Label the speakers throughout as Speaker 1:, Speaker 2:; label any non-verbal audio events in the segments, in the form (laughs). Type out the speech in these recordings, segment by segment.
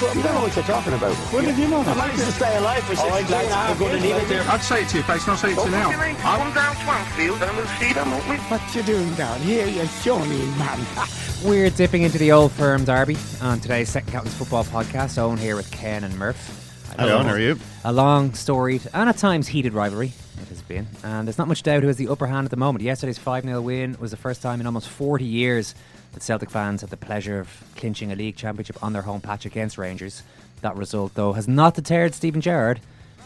Speaker 1: me.
Speaker 2: You don't know what you're talking about.
Speaker 3: Where did you know that?
Speaker 1: I managed to stay alive for 63 and a half years.
Speaker 2: I'd say it to your face, not say it to you now.
Speaker 4: Come down Swanfield and we'll see them, won't we?
Speaker 3: What you doing down here, you shawny man? (laughs)
Speaker 5: We're dipping into the old firm derby on today's Second Captains Football Podcast. Owen here with Ken and Murph.
Speaker 2: Hello, how are you?
Speaker 5: A long, storied, and at times heated rivalry it has been. And there's not much doubt who has the upper hand at the moment. Yesterday's 5 0 win was the first time in almost 40 years that Celtic fans had the pleasure of clinching a league championship on their home patch against Rangers. That result, though, has not deterred Steven Gerrard,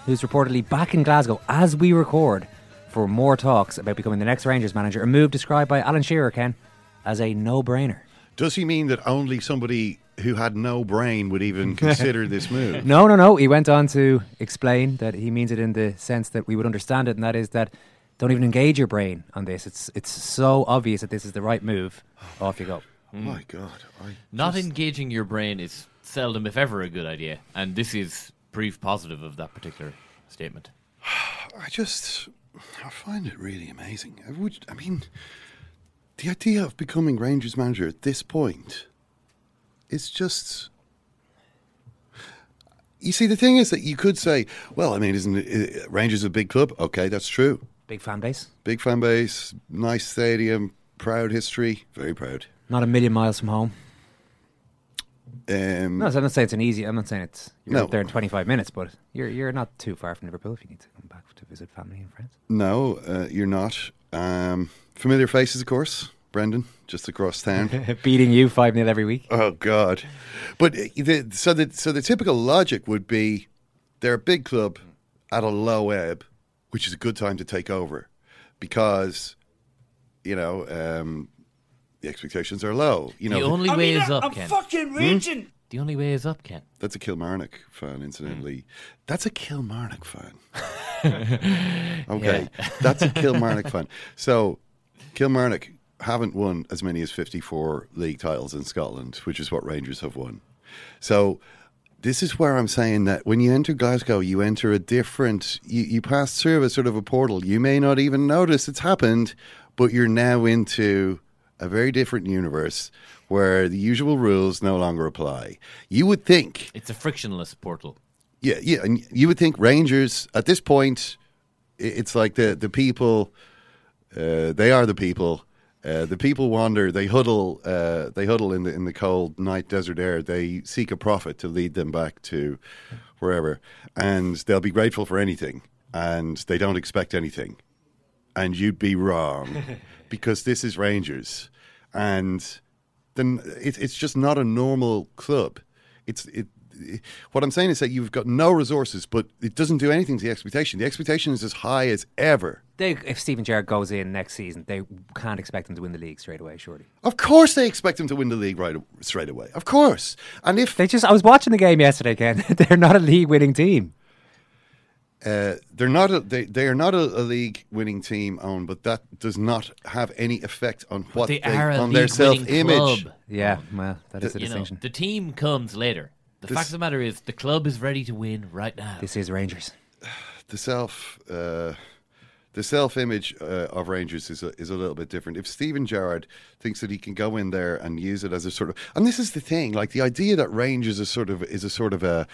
Speaker 5: who's reportedly back in Glasgow as we record for more talks about becoming the next Rangers manager. A move described by Alan Shearer, Ken, as a no brainer.
Speaker 2: Does he mean that only somebody who had no brain would even (laughs) consider this move?
Speaker 5: No, no, no. He went on to explain that he means it in the sense that we would understand it, and that is that don't even engage your brain on this. It's it's so obvious that this is the right move. Off you go.
Speaker 2: Oh my God. I
Speaker 6: Not
Speaker 2: just-
Speaker 6: engaging your brain is seldom, if ever, a good idea, and this is proof positive of that particular statement. (sighs)
Speaker 2: I just I find it really amazing. I would I mean the idea of becoming Rangers manager at this point is just you see, the thing is that you could say, well, I mean, isn't it, uh, Rangers a big club? Okay, that's true.
Speaker 5: Big fan base.
Speaker 2: Big fan base, nice stadium, proud history, very proud.
Speaker 5: Not a million miles from home.
Speaker 2: Um,
Speaker 5: No, so I'm not saying it's an easy. I'm not saying it's you're
Speaker 2: No.
Speaker 5: up there in 25 minutes, but you're you're not too far from Liverpool if you need to come back to visit family and friends.
Speaker 2: no, uh, you're not. Um, familiar faces, of course. Brendan, just across town. (laughs)
Speaker 5: Beating you 5 0 every week.
Speaker 2: Oh God! But uh, the, so the so the typical logic would be they're a big club at a low ebb, which is a good time to take over because you know um, the expectations are low. You know
Speaker 6: the only way is up,
Speaker 3: I'm
Speaker 6: Ken.
Speaker 3: fucking raging.
Speaker 6: The only way is up, Ken.
Speaker 2: that's a Kilmarnock fan, incidentally. That's a Kilmarnock fan. (laughs) okay, (laughs) that's a Kilmarnock fan. So Kilmarnock haven't won as many as 54 league titles in Scotland, which is what Rangers have won. So this is where I'm saying that when you enter Glasgow, you enter a different, you, you pass through a sort of a portal. You may not even notice it's happened, but you're now into a very different universe where the usual rules no longer apply. You would think
Speaker 6: It's a frictionless portal.
Speaker 2: yeah, yeah, and you would think Rangers at this point, it's like the the people, uh, they are the people. Uh, the people wander. They huddle. Uh, they huddle in the in the cold night desert air. They seek a prophet to lead them back to wherever, and they'll be grateful for anything, and they don't expect anything. And you'd be wrong, (laughs) because this is Rangers, and then it, it's just not a normal club. It's it. What I'm saying is that you've got no resources, but it doesn't do anything to the expectation. The expectation is as high as ever.
Speaker 5: They, if Steven Gerrard goes in next season, they can't expect him to win the league straight away, surely.
Speaker 2: Of course, they expect him to win the league right straight away. Of course, and if
Speaker 5: They just, I was watching the game yesterday, Ken. (laughs) They're not a league winning team.
Speaker 2: Uh, they're not. A, they they are not a, a league-winning team, own, but that does not have any effect on what
Speaker 6: they are a
Speaker 2: on their self-image.
Speaker 6: club.
Speaker 5: Yeah, well, that is the
Speaker 6: You know,
Speaker 5: distinction.
Speaker 6: the team comes later. The
Speaker 2: This-
Speaker 6: fact of the matter is, the club is ready to win right now.
Speaker 5: This is Rangers.
Speaker 2: the self uh, the self image uh, of Rangers is a, is a little bit different. If Steven Gerrard thinks that he can go in there and use it as a sort of, and this is the thing, like the idea that Rangers is sort of is a sort of a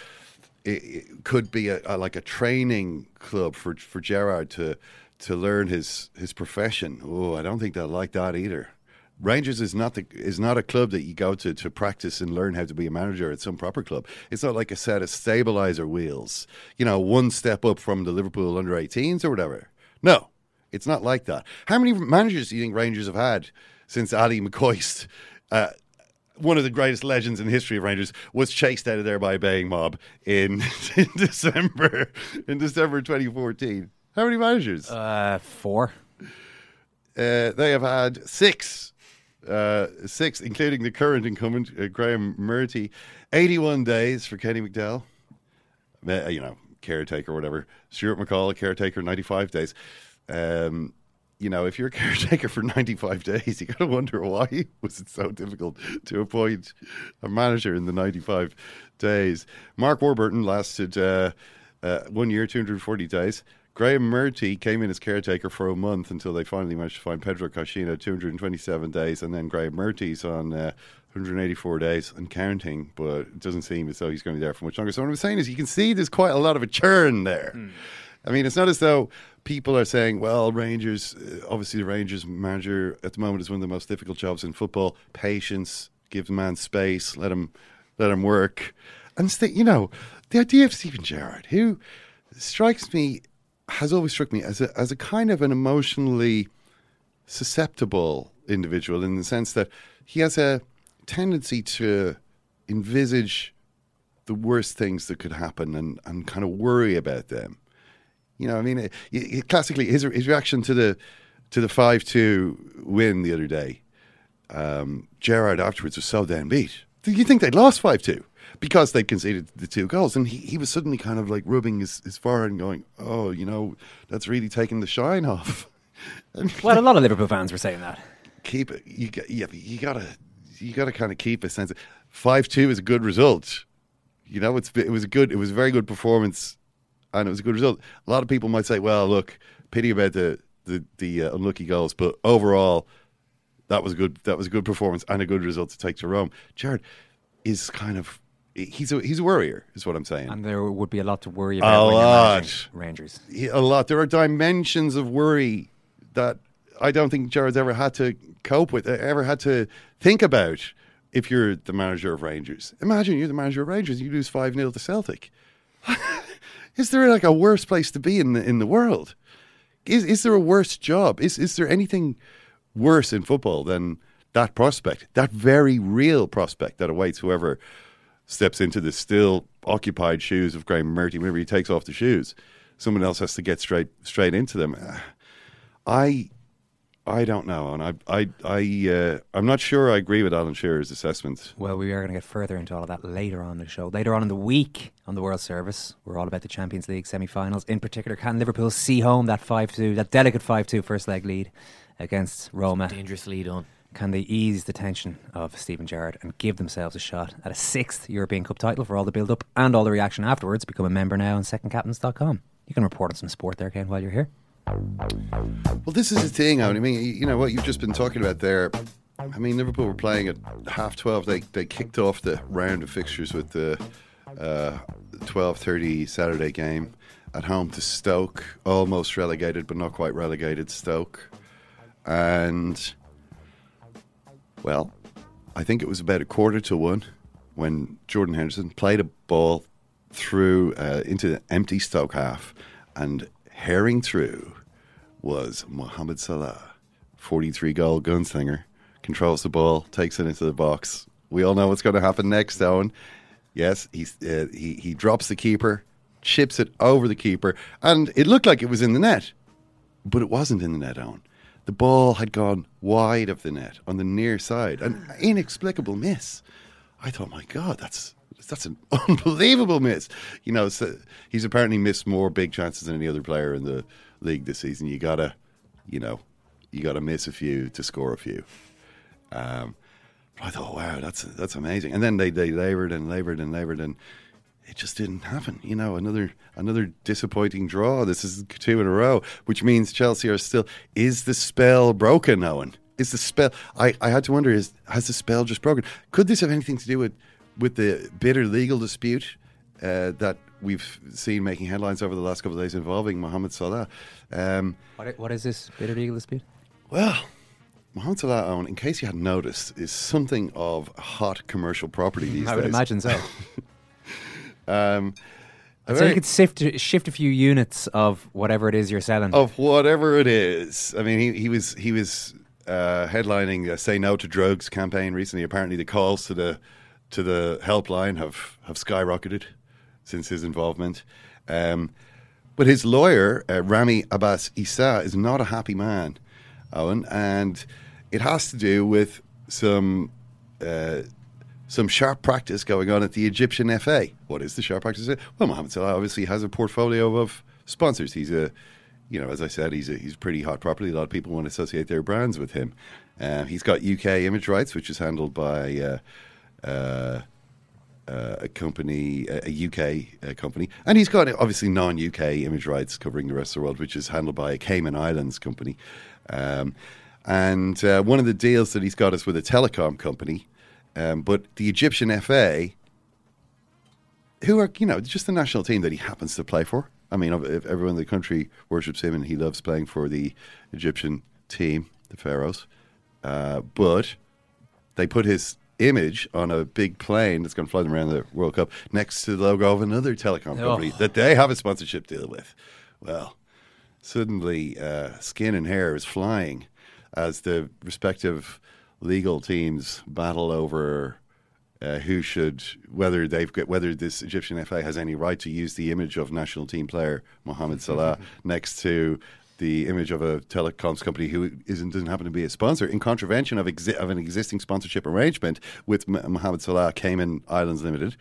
Speaker 2: it, it could be a, a like a training club for for Gerrard to to learn his his profession. Oh, I don't think they'll like that either. Rangers is not the is not a club that you go to to practice and learn how to be a manager at some proper club. It's not like a set of stabilizer wheels, you know, one step up from the Liverpool under 18s or whatever. No, it's not like that. How many managers do you think Rangers have had since Ali McCoist? Uh, one of the greatest legends in the history of Rangers was chased out of there by a baying mob in, (laughs) in December in December 2014. How many managers?
Speaker 5: Uh, four.
Speaker 2: Uh, they have had six, uh, six, including the current incumbent uh, Graeme Murty. Eighty-one days for Kenny McDowall. Uh, you know, caretaker, whatever. Stuart McCall, caretaker, ninety-five days. Um, you know, if you're a (laughs) caretaker for 95 days, you got to wonder why (laughs) was it so difficult to appoint a manager in the 95 days. Mark Warburton lasted uh, uh, one year, 240 days. Graeme Murty came in as caretaker for a month until they finally managed to find Pedro Caixinha, 227 days, and then Graeme Murty's on uh, 184 days and counting, but it doesn't seem as though he's going to be there for much longer. So what I'm saying is you can see there's quite a lot of a churn there. I mean, it's not as though people are saying, well, Rangers, uh, obviously the Rangers manager at the moment is one of the most difficult jobs in football. Patience, give the man space, let him, let him work. And, st- you know, the idea of Steven Gerrard, who strikes me, has always struck me as a, as a kind of an emotionally susceptible individual in the sense that he has a tendency to envisage the worst things that could happen and, and kind of worry about them. You know, I mean, it, it, classically, his his reaction to the to the five two win the other day, um, Gerrard afterwards was so damn beat. Did you think they'd lost five two because they conceded the two goals? And he, he was suddenly kind of like rubbing his, his forehead and going, "Oh, you know, that's really taking the shine off." (laughs)
Speaker 5: Well, a lot of Liverpool fans were saying that.
Speaker 2: keep it. You got, yeah, you gotta you gotta kind of keep a sense. of Five two is a good result. You know, it's it was a good, it was a very good performance, and it was a good result. A lot of people might say, "Well, look, pity about the the the uh, unlucky goals," but overall, that was a good that was a good performance and a good result to take to Rome. Gerrard is kind of he's a he's a worrier, is what I'm saying.
Speaker 5: And there would be a lot to worry
Speaker 2: A
Speaker 5: about you're
Speaker 2: lot.
Speaker 5: Rangers.
Speaker 2: A lot. There are dimensions of worry that I don't think Gerrard's ever had to cope with, ever had to think about. If you're the manager of Rangers, imagine you're the manager of Rangers, you lose five 0 to Celtic. (laughs) is there like a worse place to be in the in the world? Is is there a worse job? Is is there anything worse in football than that prospect? That very real prospect that awaits whoever steps into the still occupied shoes of Graeme Murty whenever he takes off the shoes. Someone else has to get straight straight into them. (sighs) I I don't know, and I I I uh, I'm not sure I agree with Alan Shearer's assessment.
Speaker 5: Well, we are going to get further into all of that later on in the show. Later on in the week on the World Service, we're all about the Champions League semi-finals. In particular, can Liverpool see home that five-two, that delicate five-two first leg lead against Roma?
Speaker 6: Dangerous lead on.
Speaker 5: Can they ease the tension of Steven Gerrard and give themselves a shot at a sixth European Cup title for all the build-up and all the reaction afterwards? Become a member now on secondcaptains.com. You can report on some sport there, Ken, while you're here.
Speaker 2: Well, this is the thing. I mean, you know what you've just been talking about there. I mean, Liverpool were playing at half twelve. They they kicked off the round of fixtures with the uh, twelve thirty Saturday game at home to Stoke, almost relegated but not quite relegated Stoke, and well, I think it was about a quarter to one when Jordan Henderson played a ball through uh, into the empty Stoke half, and herring through was Mohamed Salah, 43 goal gunslinger, controls the ball, takes it into the box. We all know what's going to happen next, Owen. Yes, he's, uh, he, he drops the keeper, chips it over the keeper, and it looked like it was in the net, but it wasn't in the net, Owen. The ball had gone wide of the net on the near side, an inexplicable miss. I thought, my God, that's that's an (laughs) unbelievable miss. You know, so he's apparently missed more big chances than any other player in the league this season. You gotta, you know, you gotta miss a few to score a few. Um, I thought, wow, that's that's amazing. And then they they laboured and laboured and laboured and it just didn't happen. You know, another another disappointing draw. This is two in a row, which means Chelsea are still. Is the spell broken, Owen? Is the spell? I, I had to wonder: is has the spell just broken? Could this have anything to do with with the bitter legal dispute uh, that we've seen making headlines over the last couple of days involving Mohamed Salah? Um,
Speaker 5: What, what is this bitter legal dispute?
Speaker 2: well, Mohamed Salah, Owen, in case you hadn't noticed, is something of hot commercial property (laughs) these days.
Speaker 5: I would imagine so. (laughs)
Speaker 2: Um,
Speaker 5: so you could shift shift a few units of whatever it is you're selling.
Speaker 2: of whatever it is. I mean, he, he was he was uh, headlining a "Say No to Drugs" campaign recently. Apparently, the calls to the to the helpline have have skyrocketed since his involvement. Um, but his lawyer, uh, Rami Abbas Issa, is not a happy man, Owen, and it has to do with some. Uh, some sharp practice going on at the Egyptian FA. What is the sharp practice? Well, Mohamed Salah obviously has a portfolio of sponsors. He's a, you know, as I said, he's a, he's pretty hot property. A lot of people want to associate their brands with him. Uh, he's got UK image rights, which is handled by uh, uh, a company, a UK uh, company, and he's got obviously non-UK image rights covering the rest of the world, which is handled by a Cayman Islands company. Um, and uh, one of the deals that he's got is with a telecom company. Um, but the Egyptian FA, who are, you know, just the national team that he happens to play for. I mean, if everyone in the country worships him and he loves playing for the Egyptian team, the Pharaohs. But they put his image on a big plane that's going to fly them around the World Cup next to the logo of another telecom company
Speaker 5: Oh.
Speaker 2: that they have a sponsorship deal with. Well, suddenly uh, skin and hair is flying as the respective legal teams battle over uh, who should whether they've got whether this Egyptian FA has any right to use the image of national team player Mohamed (laughs) Salah next to the image of a telecoms company who isn't doesn't happen to be a sponsor in contravention of exi- of an existing sponsorship arrangement with M- Mohamed Salah Cayman Islands Limited.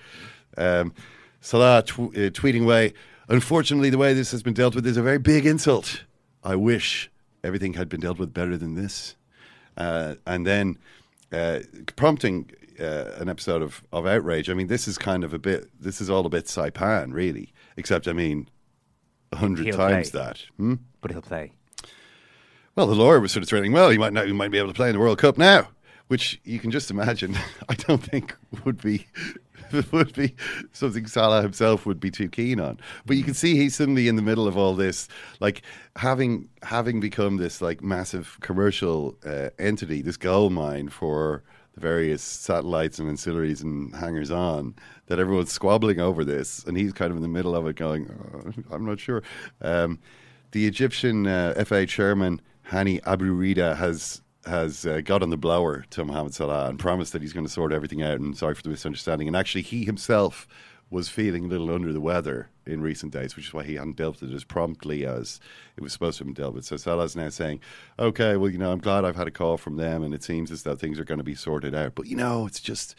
Speaker 2: Um, Salah tw- uh, tweeting away. Unfortunately, the way this has been dealt with is a very big insult. I wish everything had been dealt with better than this. Uh, and then uh, prompting uh, an episode of, of outrage. I mean, this is kind of a bit. This is all a bit Saipan, really. Except, I mean, a hundred times
Speaker 5: play.
Speaker 2: that. Hmm?
Speaker 5: but he'll play.
Speaker 2: Well, the lawyer was sort of threatening. Well, he might not. He might be able to play in the World Cup now, which you can just imagine. (laughs) I don't think would be (laughs) would be something Salah himself would be too keen on. But you can see he's suddenly in the middle of all this, like having having become this like massive commercial uh, entity, this gold mine for the various satellites and ancillaries and hangers on. That everyone's squabbling over this, and he's kind of in the middle of it, going, "Oh, "I'm not sure." Um, the Egyptian uh, FA chairman Hani Abu Rida has has uh, got on the blower to Mohamed Salah and promised that he's going to sort everything out. And sorry for the misunderstanding. And actually, he himself was feeling a little under the weather in recent days, which is why he hadn't dealt with it as promptly as it was supposed to have been dealt with. So Salah's now saying, "Okay, well, you know, I'm glad I've had a call from them, and it seems as though things are going to be sorted out. But you know, it's just."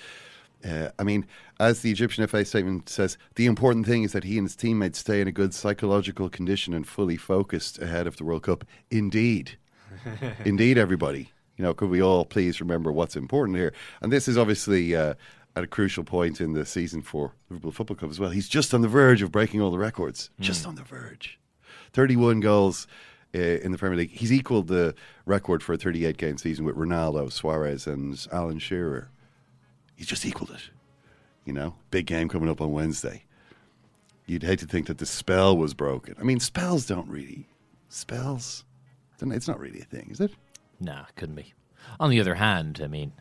Speaker 2: Uh, I mean, as the Egyptian FA statement says, the important thing is that he and his teammates stay in a good psychological condition and fully focused ahead of the World Cup. Indeed. (laughs) Indeed, everybody. You know, could we all please remember what's important here? And this is obviously uh, at a crucial point in the season for Liverpool Football Club as well. He's just on the verge of breaking all the records. Just on the verge. 31 goals uh, in the Premier League. He's equalled the record for a 38 game season with Ronaldo, Suarez, and Alan Shearer. He's just equalled it. You know, big game coming up on Wednesday. You'd hate to think that the spell was broken. I mean, spells don't really. Spells? It's not really a thing, is it?
Speaker 6: Nah, couldn't be. On the other hand, I mean,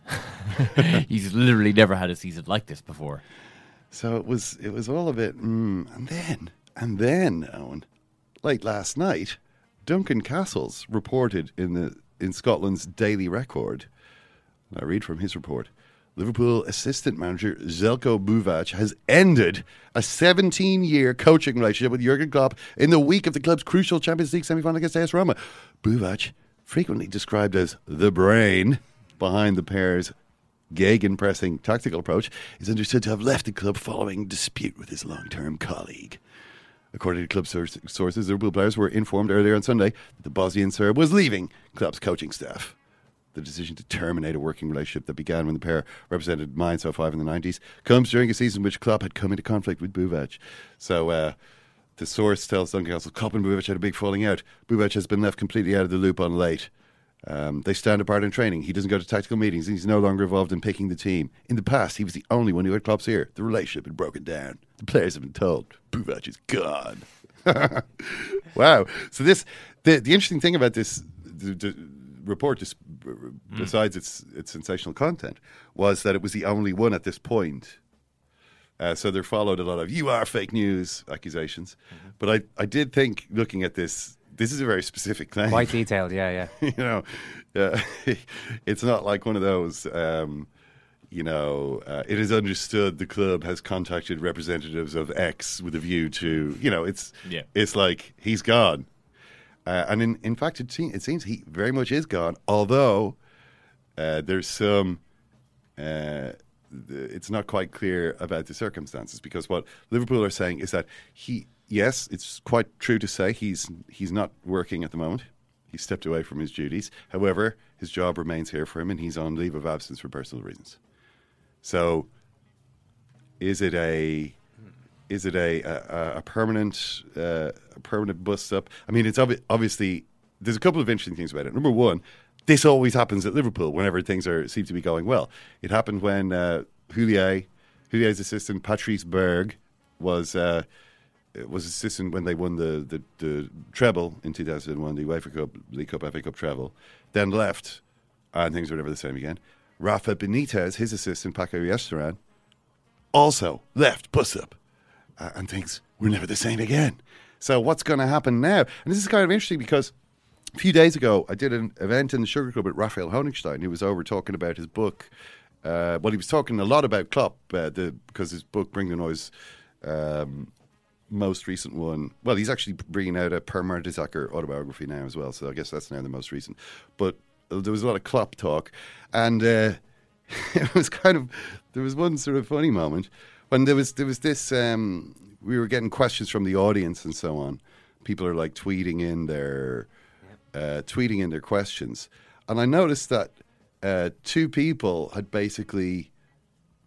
Speaker 6: (laughs) he's literally never had a season like this before.
Speaker 2: So it was it was all a bit, mm. and then and then Owen, late last night, Duncan Castles reported in the in Scotland's Daily Record. I read from his report. Liverpool assistant manager Zeljko Buvac has ended a 17-year coaching relationship with Jurgen Klopp in the week of the club's crucial Champions League semi-final against AS Roma. Buvac, frequently described as the brain behind the pair's Gegenpressing tactical approach is understood to have left the club following dispute with his long-term colleague. According to club sources, Liverpool players were informed earlier on Sunday that the Bosnian Serb was leaving club's coaching staff. The decision to terminate a working relationship that began when the pair represented Mainz 05 in the 90s comes during a season which Klopp had come into conflict with Buvac. So, uh, the source tells Duncan Castle Klopp and Buvac had a big falling out. Buvac has been left completely out of the loop on late. Um, they stand apart in training. He doesn't go to tactical meetings. He's no longer involved in picking the team. In the past, he was the only one who had Klopp's ear. The relationship had broken down. The players have been told Buvac is gone. (laughs) wow. So this the the interesting thing about this the, the report, just besides its its sensational content, was that it was the only one at this point. Uh, so there followed a lot of "you are fake news" accusations. But I I did think looking at this. This is a very specific claim.
Speaker 5: Quite (laughs) detailed, yeah, yeah.
Speaker 2: you know, uh, (laughs) it's not like one of those. Um, you know, uh, it is understood the club has contacted representatives of X with a view to, you know, it's
Speaker 6: Yeah.
Speaker 2: it's like he's gone, uh, and in in fact, it, seems, it seems he very much is gone. Although uh, there's some, uh, it's not quite clear about the circumstances because what Liverpool are saying is that he, yes, it's quite true to say he's he's not working at the moment. He stepped away from his duties. However, his job remains here for him, and he's on leave of absence for personal reasons. So, is it a is it a a, a permanent uh, a permanent bust up? I mean, it's obvi- obviously there's a couple of interesting things about it. Number one, this always happens at Liverpool whenever things are seem to be going well. It happened when uh, Houllier, Houllier's assistant Patrice Bergues was. Uh, was assistant when they won the, the, the treble in 2001, the UEFA Cup, League Cup, FA Cup treble, then left, and things were never the same again. Rafa Benitez, his assistant, Pako Ayestarán, also left, bus up, uh, and things were never the same again. So what's going to happen now? And this is kind of interesting because a few days ago I did an event in the Sugar Club with Raphael Honigstein, who was over talking about his book. Uh, well, he was talking a lot about Klopp uh, the, because his book Bring the Noise. Um, most recent one. Well, he's actually bringing out a Per Mertesacker autobiography now as well. So I guess that's now the most recent. But uh, there was a lot of Klopp talk, and uh, (laughs) it was kind of there was one sort of funny moment when there was there was this. Um, we were getting questions from the audience and so on. People are like tweeting in their uh, tweeting in their questions, and I noticed that uh, two people had basically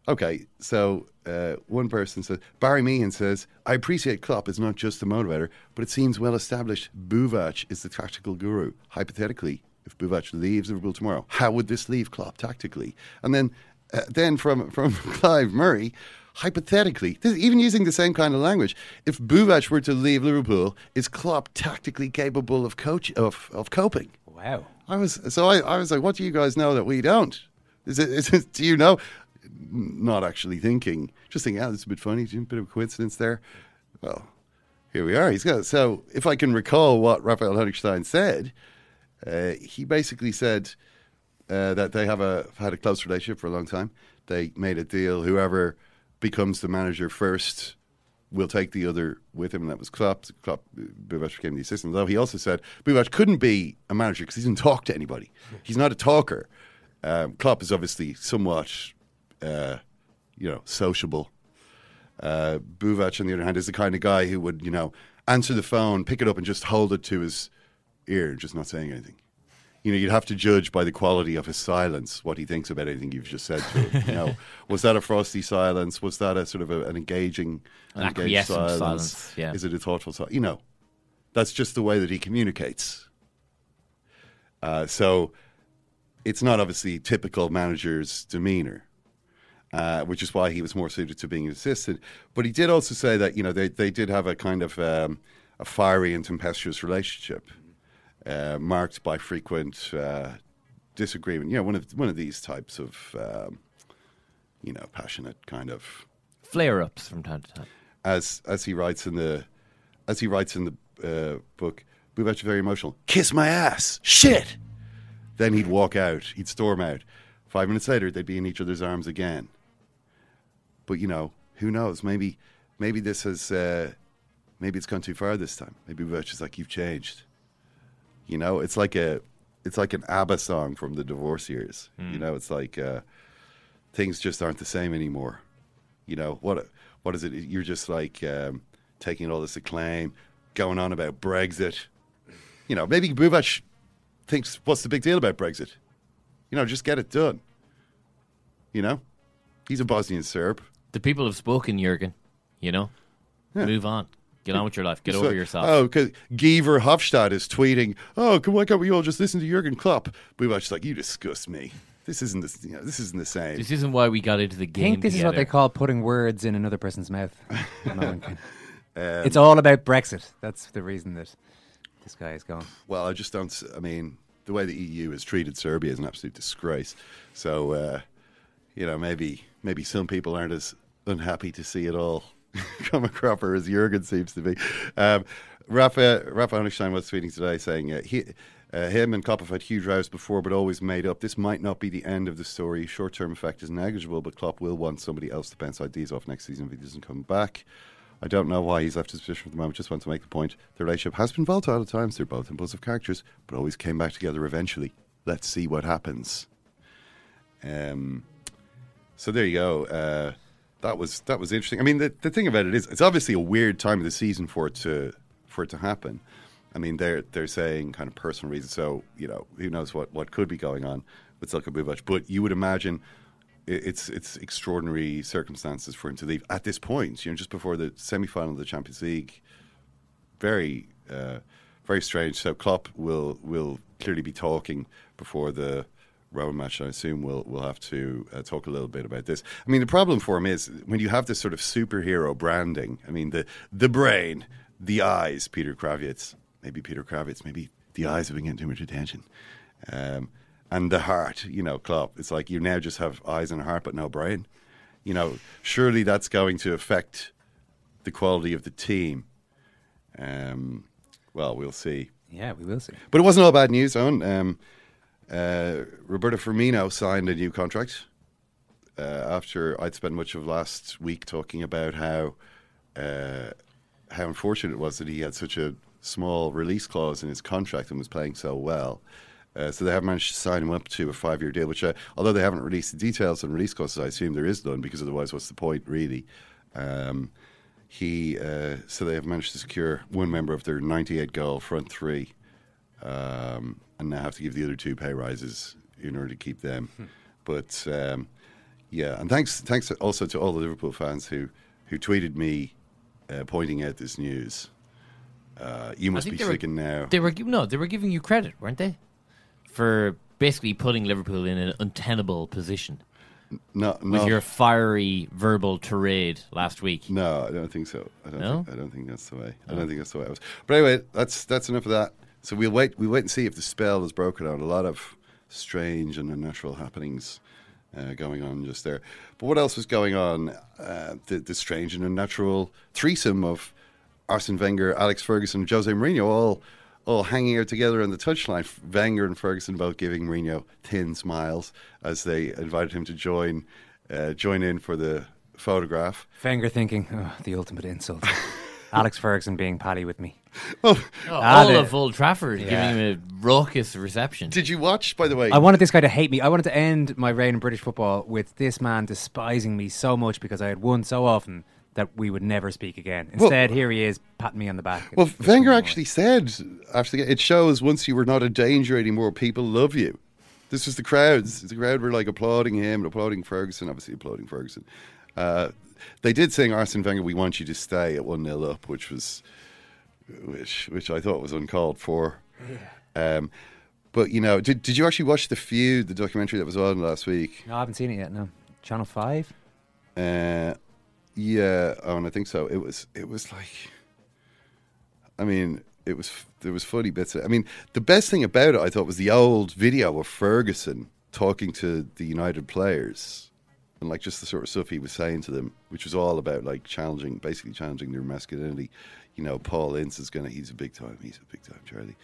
Speaker 2: Okay, so uh, one person says Barry Meehan says, "I appreciate Klopp is not just the motivator, but it seems well established. Buvac is the tactical guru. Hypothetically, if Buvac leaves Liverpool tomorrow, how would this leave Klopp tactically?" And then, uh, then from from (laughs) Clive Murray, hypothetically, this, even using the same kind of language, if Buvac were to leave Liverpool, is Klopp tactically capable of coach of of coping?
Speaker 5: Wow.
Speaker 2: I was so I, I was like, what do you guys know that we don't? Is it, is it do you know? Not actually thinking, just thinking, this is a bit funny, a bit of a coincidence there. Well, here we are. He's got so. If I can recall what Raphael Honigstein said, uh, he basically said uh, that they have a had a close relationship for a long time. They made a deal. Whoever becomes the manager first We'll take the other with him, and that was Klopp. Klopp, Buvac became the assistant. Though he also said Buvac couldn't be a manager because he doesn't talk to anybody. He's not a talker. Um, Klopp is obviously somewhat, uh, you know, sociable. Uh, Buvac, on the other hand, is the kind of guy who would, you know, answer the phone, pick it up, and just hold it to his ear, just not saying anything. You know, you'd have to judge by the quality of his silence what he thinks about anything you've just said to him. You know, (laughs) was that a frosty silence? Was that a sort of a, an engaging,
Speaker 6: An
Speaker 2: engaged
Speaker 6: acquiescent
Speaker 2: silence?
Speaker 6: silence, yeah.
Speaker 2: Is it a thoughtful silence? You know, that's just the way that he communicates. Uh, so it's not obviously typical manager's demeanor, uh, which is why he was more suited to being an assistant. But he did also say that you know they they did have a kind of um, a fiery and tempestuous relationship, uh, marked by frequent uh, disagreement. You know, one of one of these types of um, you know passionate kind of
Speaker 6: Flare ups from time to time.
Speaker 2: as as he writes in the as he writes in the uh, book, Buvac very emotional. Kiss my ass, shit. Then he'd walk out. He'd storm out. Five minutes later, they'd be in each other's arms again. But you know, who knows? Maybe, maybe this has, uh, maybe it's gone too far this time. Maybe Buvac is like, you've changed. You know, it's like a, it's like an ABBA song from the divorce years. You know, it's like, uh, things just aren't the same anymore. You know what? What is it? You're just like um, taking all this acclaim, going on about Brexit. You know, maybe Buvac thinks, "What's the big deal about Brexit?" You know, just get it done. You know, he's a Bosnian Serb.
Speaker 6: The people have spoken, Jurgen. You know, move on. Get on with your life. Get
Speaker 2: So-
Speaker 6: over yourself.
Speaker 2: Oh, because Guy Verhofstadt is tweeting, "Oh, can, why can't we all just listen to Jurgen Klopp?" Buvac's like, "You disgust me. This isn't the, you know, this isn't the same."
Speaker 6: This isn't why we got into the game.
Speaker 5: I
Speaker 6: game.
Speaker 5: think this is what they call putting words in another person's mouth. (laughs) No
Speaker 2: Um,
Speaker 5: it's all about Brexit. That's the reason that this guy is gone.
Speaker 2: Well, I just don't. I mean, the way the EU has treated Serbia is an absolute disgrace. So, uh, you know, maybe maybe some people aren't as unhappy to see it all (laughs) come a cropper as Jurgen seems to be. Um, Rafa Rafa Honigstein was tweeting today saying uh, he. Uh, him and Klopp have had huge rows before, but always made up. This might not be the end of the story. Short-term effect is negligible, but Klopp will want somebody else to bounce ideas off next season if he doesn't come back. I don't know why he's left his position for the moment. Just want to make the point. The relationship has been volatile at times. They're both impulsive characters, but always came back together eventually. Let's see what happens. Um, so there you go. Uh, that was that was interesting. I mean, the, the thing about it is, it's obviously a weird time of the season for it to for it to happen. I mean, they're they're saying kind of personal reasons. So you know, who knows what, what could be going on with Zlatko Buvac? But you would imagine it's it's extraordinary circumstances for him to leave at this point. You know, just before the semi final of the Champions League. Very uh, very strange. So Klopp will will clearly be talking before the Roma match. I assume we'll we'll have to uh, talk a little bit about this. I mean, the problem for him is when you have this sort of superhero branding. I mean, the the brain, the eyes. Peter Krawietz, maybe Peter Krawietz, maybe the eyes have been getting too much attention. Um, and the heart, you know, Klopp. It's like you now just have eyes and a heart, but no brain. You know, surely that's going to affect the quality of the team. Um, well, we'll see.
Speaker 5: Yeah, we will see.
Speaker 2: But it wasn't all bad news, Owen. Um, uh, Roberto Firmino signed a new contract uh, after I'd spent much of last week talking about how uh, how unfortunate it was that he had such a small release clause in his contract and was playing so well. Uh, so they have managed to sign him up to a five-year deal, which, uh, although they haven't released the details on release clauses, I assume there is none because otherwise, what's the point, really? Um, he uh, so they have managed to secure one member of their 98 goal front three, um, and now have to give the other two pay rises in order to keep them. But um, yeah, and thanks thanks also to all the Liverpool fans who who tweeted me uh, pointing out this news. Uh, you must be sickened now.
Speaker 6: They were no, they were giving you credit, weren't they, for basically putting Liverpool in an untenable position
Speaker 2: No,
Speaker 6: with
Speaker 2: no,
Speaker 6: your fiery verbal tirade last week.
Speaker 2: no, I don't think so. I don't.
Speaker 6: No?
Speaker 2: Think, I don't think that's the way. I don't think that's the way it was. But anyway, that's that's enough of that. So we'll wait. We'll wait and see if the spell is broken out. A lot of strange and unnatural happenings uh, going on just there. But what else was going on? Uh, the, the strange and unnatural threesome of Arsene Wenger, Alex Ferguson, and Jose Mourinho all all hanging out together on the touchline. Wenger and Ferguson both giving Mourinho thin smiles as they invited him to join uh, join in for the photograph.
Speaker 5: Wenger thinking, oh, the ultimate insult. (laughs) Alex Ferguson being pally with me. (laughs)
Speaker 6: Oh,
Speaker 5: Ah,
Speaker 6: all of Old Trafford
Speaker 5: Yeah.
Speaker 6: giving him a raucous reception.
Speaker 2: Did you watch, by the way?
Speaker 5: I wanted this guy to hate me. I wanted to end my reign in British football with this man despising me so much because I had won so often that we would never speak again.
Speaker 2: Well-
Speaker 5: Instead, here he is patting me on the back.
Speaker 2: Well,
Speaker 5: It's-
Speaker 2: Wenger
Speaker 5: it's-
Speaker 2: actually said after the, it shows once you were not a danger anymore, people love you. This was the crowds. The crowd were like applauding him and applauding Ferguson, obviously applauding Ferguson. Uh, they did sing Arsene Wenger, "We want you to stay" at one 0 up, which was which which I thought was uncalled for. Um, but you know, did did you actually watch the feud, the documentary that was on last week?
Speaker 5: No, I haven't seen it yet. No, Channel Five.
Speaker 2: Uh, yeah, oh, and I think so. It was. It was like. I mean, it was. There was funny bits. I mean, the best thing about it, I thought, was the old video of Ferguson talking to the United players, and like just the sort of stuff he was saying to them, which was all about like challenging, basically challenging their masculinity. You know, Paul Ince is gonna. He's a big time. He's a big time Charlie.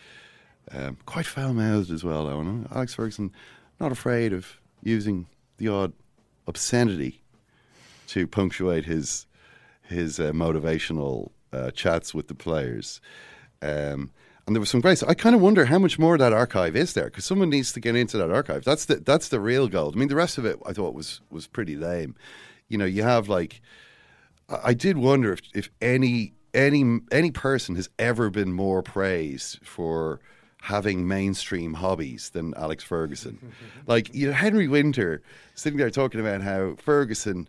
Speaker 2: Um, quite foul mouthed as well, though. and Alex Ferguson, not afraid of using the odd obscenity to punctuate his his uh, motivational uh, chats with the players. Um, and there was some great. I kind of wonder how much more of that archive is there because someone needs to get into that archive. That's the that's the real gold. I mean, the rest of it I thought was was pretty lame. You know, you have like I I did wonder if if any any any person has ever been more praised for having mainstream hobbies than Alex Ferguson. (laughs) like you know, Henry Winter sitting there talking about how Ferguson,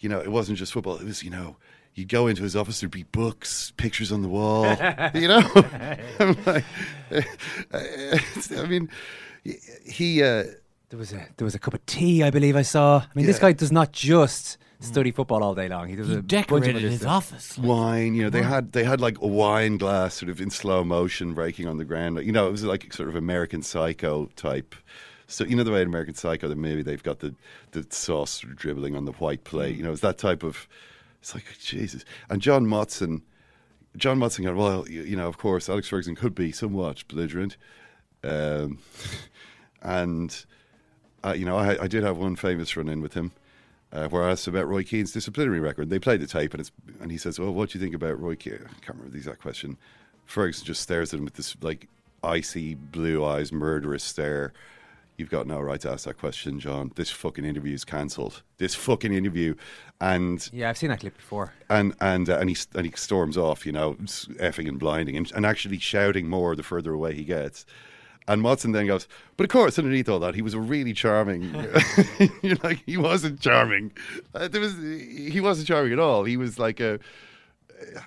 Speaker 2: you know, it wasn't just football. It was you know. You'd go into his office, there'd be books, pictures on the wall, (laughs) you know. (laughs) I'm like, (laughs) I mean, he. Uh,
Speaker 5: There was a there was a cup of tea, I believe I saw. I mean, this guy does not just study football all day long. He does
Speaker 6: He
Speaker 5: a bunch of
Speaker 6: decorated his
Speaker 5: stuff.
Speaker 6: office.
Speaker 2: wine. You know, they had they had like a wine glass sort of in slow motion breaking on the ground. You know, it was like sort of American Psycho type. So you know the way in American Psycho that maybe they've got the the sauce sort of dribbling on the white plate. You know, it's that type of. It's like Jesus and John Motson. John Motson well. You, you know, of course, Alex Ferguson could be somewhat belligerent, um, (laughs) and uh, you know, I, I did have one famous run in with him uh, where I asked about Roy Keane's disciplinary record. They played the tape, and and he says, "Well, what do you think about Roy Keane?" I can't remember the exact question. Ferguson just stares at him with this like icy blue eyes, murderous stare. You've got no right to ask that question, John. This fucking interview is cancelled. This fucking interview, and
Speaker 5: Yeah, I've seen that clip before.
Speaker 2: and and uh, and he and he storms off, you know, effing and blinding, and, and actually shouting more the further away he gets. And Motson then goes, but of course, underneath all that, he was a really charming. (laughs) (laughs) You're like, he wasn't charming. Uh, there was, he wasn't charming at all. He was like a.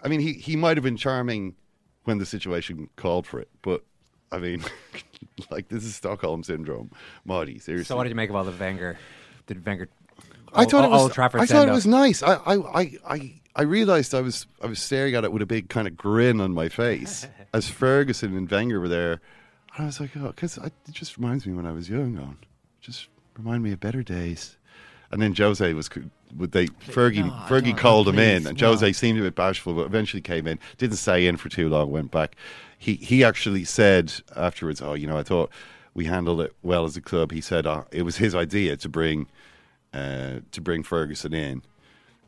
Speaker 2: I mean, he he might have been charming when the situation called for it, but I mean, (laughs) like this is Stockholm syndrome, Marty. Seriously.
Speaker 5: So, what did you make of all the Wenger? Did Wenger?
Speaker 2: I thought it was.
Speaker 5: Old Trafford
Speaker 2: I thought it
Speaker 5: send-off?
Speaker 2: was nice. I, I, I, I, I realized I was, I was staring at it with a big kind of grin on my face (laughs) as Ferguson and Wenger were there. And I was like, oh, because it just reminds me when I was young. On, just remind me of better days. And then Jose was, c- would they? Fergie,
Speaker 6: no,
Speaker 2: Fergie
Speaker 6: don't-
Speaker 2: called him in, and
Speaker 6: no.
Speaker 2: Jose seemed a bit bashful, but eventually came in. Didn't stay in for too long. Went back. He, he actually said afterwards, oh, you know, I thought we handled it well as a club. He said uh, it was his idea to bring uh, to bring Ferguson in.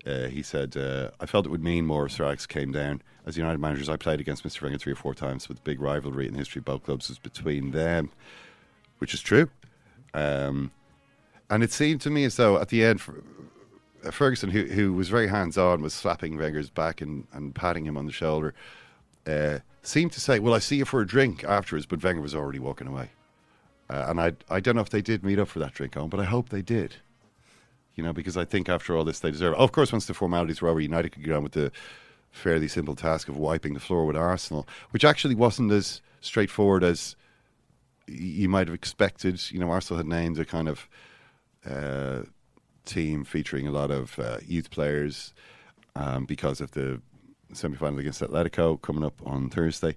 Speaker 2: Uh, he said, uh, I felt it would mean more if Sir Alex came down. As United managers, I played against Mr. Wenger three or four times, but the big rivalry in the history of both clubs was between them, which is true. Um, and it seemed to me as though at the end, uh, Ferguson, who, who was very hands on, was slapping Wenger's back and, and patting him on the shoulder, uh, seemed to say, Well, I see you for a drink afterwards, but Wenger was already walking away. Uh, and I, I don't know if they did meet up for that drink on, but I hope they did you know, because I think after all this they deserve. it. of course, once the formalities were over, United could get on with the fairly simple task of wiping the floor with Arsenal, which actually wasn't as straightforward as you might have expected. You know, Arsenal had named a kind of uh, team featuring a lot of uh, youth players um, because of the semi-final against Atletico coming up on Thursday.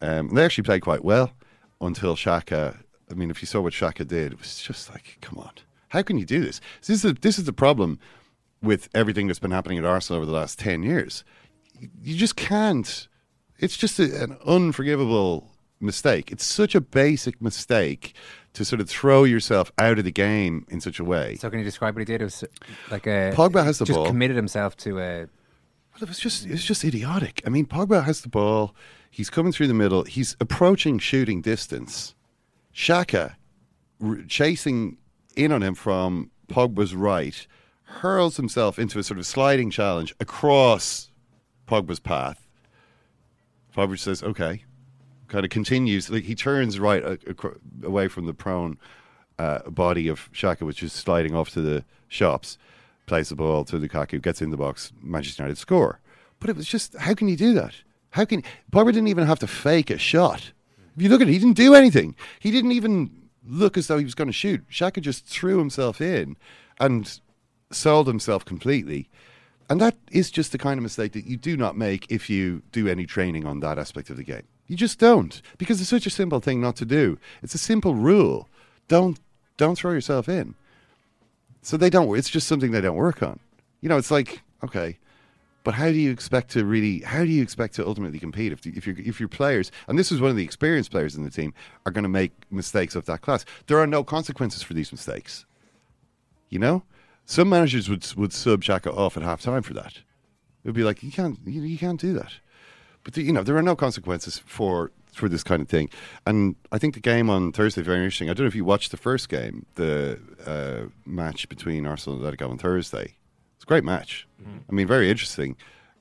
Speaker 2: Um, they actually played quite well until Xhaka. I mean, if you saw what Xhaka did, it was just like, come on, how can you do this? This is the, this is the problem with everything that's been happening at Arsenal over the last ten years. You- You just can't. It's just a, an unforgivable mistake. It's such a basic mistake to sort of throw yourself out of the game in such a way.
Speaker 5: So, can you describe what he did? It was like a
Speaker 2: Pogba has the
Speaker 5: just
Speaker 2: ball.
Speaker 5: committed himself to a.
Speaker 2: Well, it was just it was just idiotic. I mean, Pogba has the ball. He's coming through the middle. He's approaching shooting distance. Xhaka r- chasing in on him from Pogba's right, hurls himself into a sort of sliding challenge across Pogba's path. Pogba says, "Okay," kind of continues. Like he turns right uh, away from the prone uh, body of Xhaka, which is sliding off to the shops. Plays the ball to Lukaku, gets in the box. Manchester United score. But it was just, how can you do that? How can Pogba didn't even have to fake a shot. If you look at it, he didn't do anything. He didn't even look as though he was going to shoot. Xhaka just threw himself in and sold himself completely. And that is just the kind of mistake that you do not make if you do any training on that aspect of the game. You just don't because it's such a simple thing not to do. It's a simple rule. Don't don't throw yourself in. So they don't. It's just something they don't work on. You know, it's like okay, but how do you expect to really? How do you expect to ultimately compete if if your if your players and this is one of the experienced players in the team are going to make mistakes of that class? There are no consequences for these mistakes. You know, some managers would would sub Xhaka off at half time for that. It would be like you can't you, you can't do that. But the, you know there are no consequences for for this kind of thing. And I think the game on Thursday very interesting. I don't know if you watched the first game, the uh, match between Arsenal and Atletico on Thursday. It's a great match. I mean, very interesting.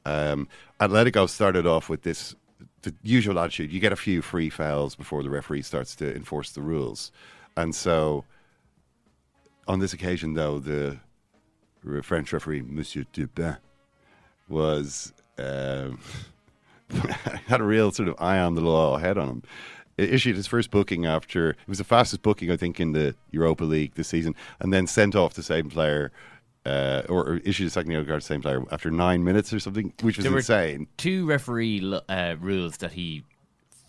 Speaker 2: Um, Atletico started off with this the usual attitude: you get a few free fouls before the referee starts to enforce the rules, and so on this occasion, though, the French referee Monsieur Turpin was um, (laughs) had a real sort of eye on the law head on him. It issued his first booking after it was the fastest booking I think in the Europa League this season, and then sent off the same player. Uh, or, or issued a second yellow card to the same player after nine minutes or something, which was
Speaker 6: There
Speaker 2: insane.
Speaker 6: Two referee uh, rules that he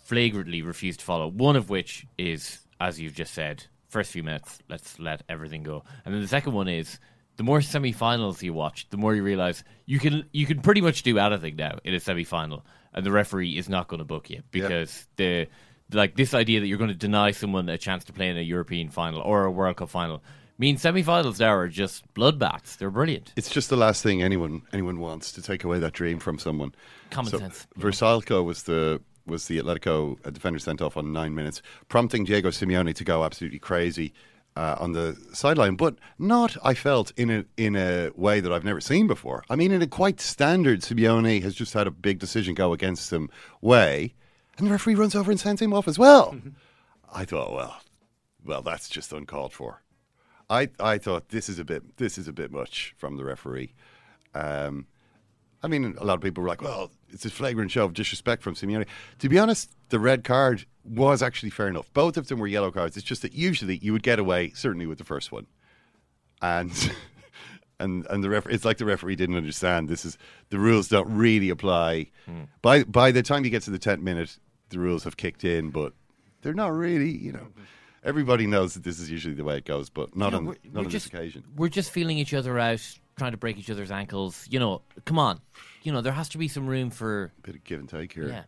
Speaker 6: flagrantly refused to follow. One of which is, as you've just said, first few minutes, let's let everything go. And then the second one is the more semi-finals you watch, the more you realize you can you can pretty much do anything now in a semi-final, and the referee is not going to book you because the like this idea that you're going to deny someone a chance to play in a European final or a World Cup final means semi-finals now are just bloodbaths. They're brilliant.
Speaker 2: It's just the last thing anyone anyone wants to take away that dream from someone.
Speaker 6: Common
Speaker 2: So,
Speaker 6: sense.
Speaker 2: Vrsaljko was the was the Atletico uh, defender sent off on nine minutes, prompting Diego Simeone to go absolutely crazy uh, on the sideline, but not, I felt, in a in a way that I've never seen before. I mean, in a quite standard Simeone has just had a big decision go against him way, and the referee runs over and sends him off as well. I thought, well, well, that's just uncalled for. I I thought this is a bit this is a bit much from the referee. Um, I mean, a lot of people were like, "Well, it's a flagrant show of disrespect from Simeone." To be honest, the red card was actually fair enough. Both of them were yellow cards. It's just that usually you would get away, certainly with the first one, and (laughs) and and the ref- It's like the referee didn't understand. This is the rules don't really apply. Hmm. By by the time you get to the tenth minute, the rules have kicked in, but they're not really. You know, everybody knows that this is usually the way it goes, but not
Speaker 6: Yeah,
Speaker 2: on not on
Speaker 6: just,
Speaker 2: this occasion.
Speaker 6: We're just feeling each other out, trying to break each other's ankles. You know, come on. You know, there has to be some room for.
Speaker 2: bit of give and take here.
Speaker 6: Yeah.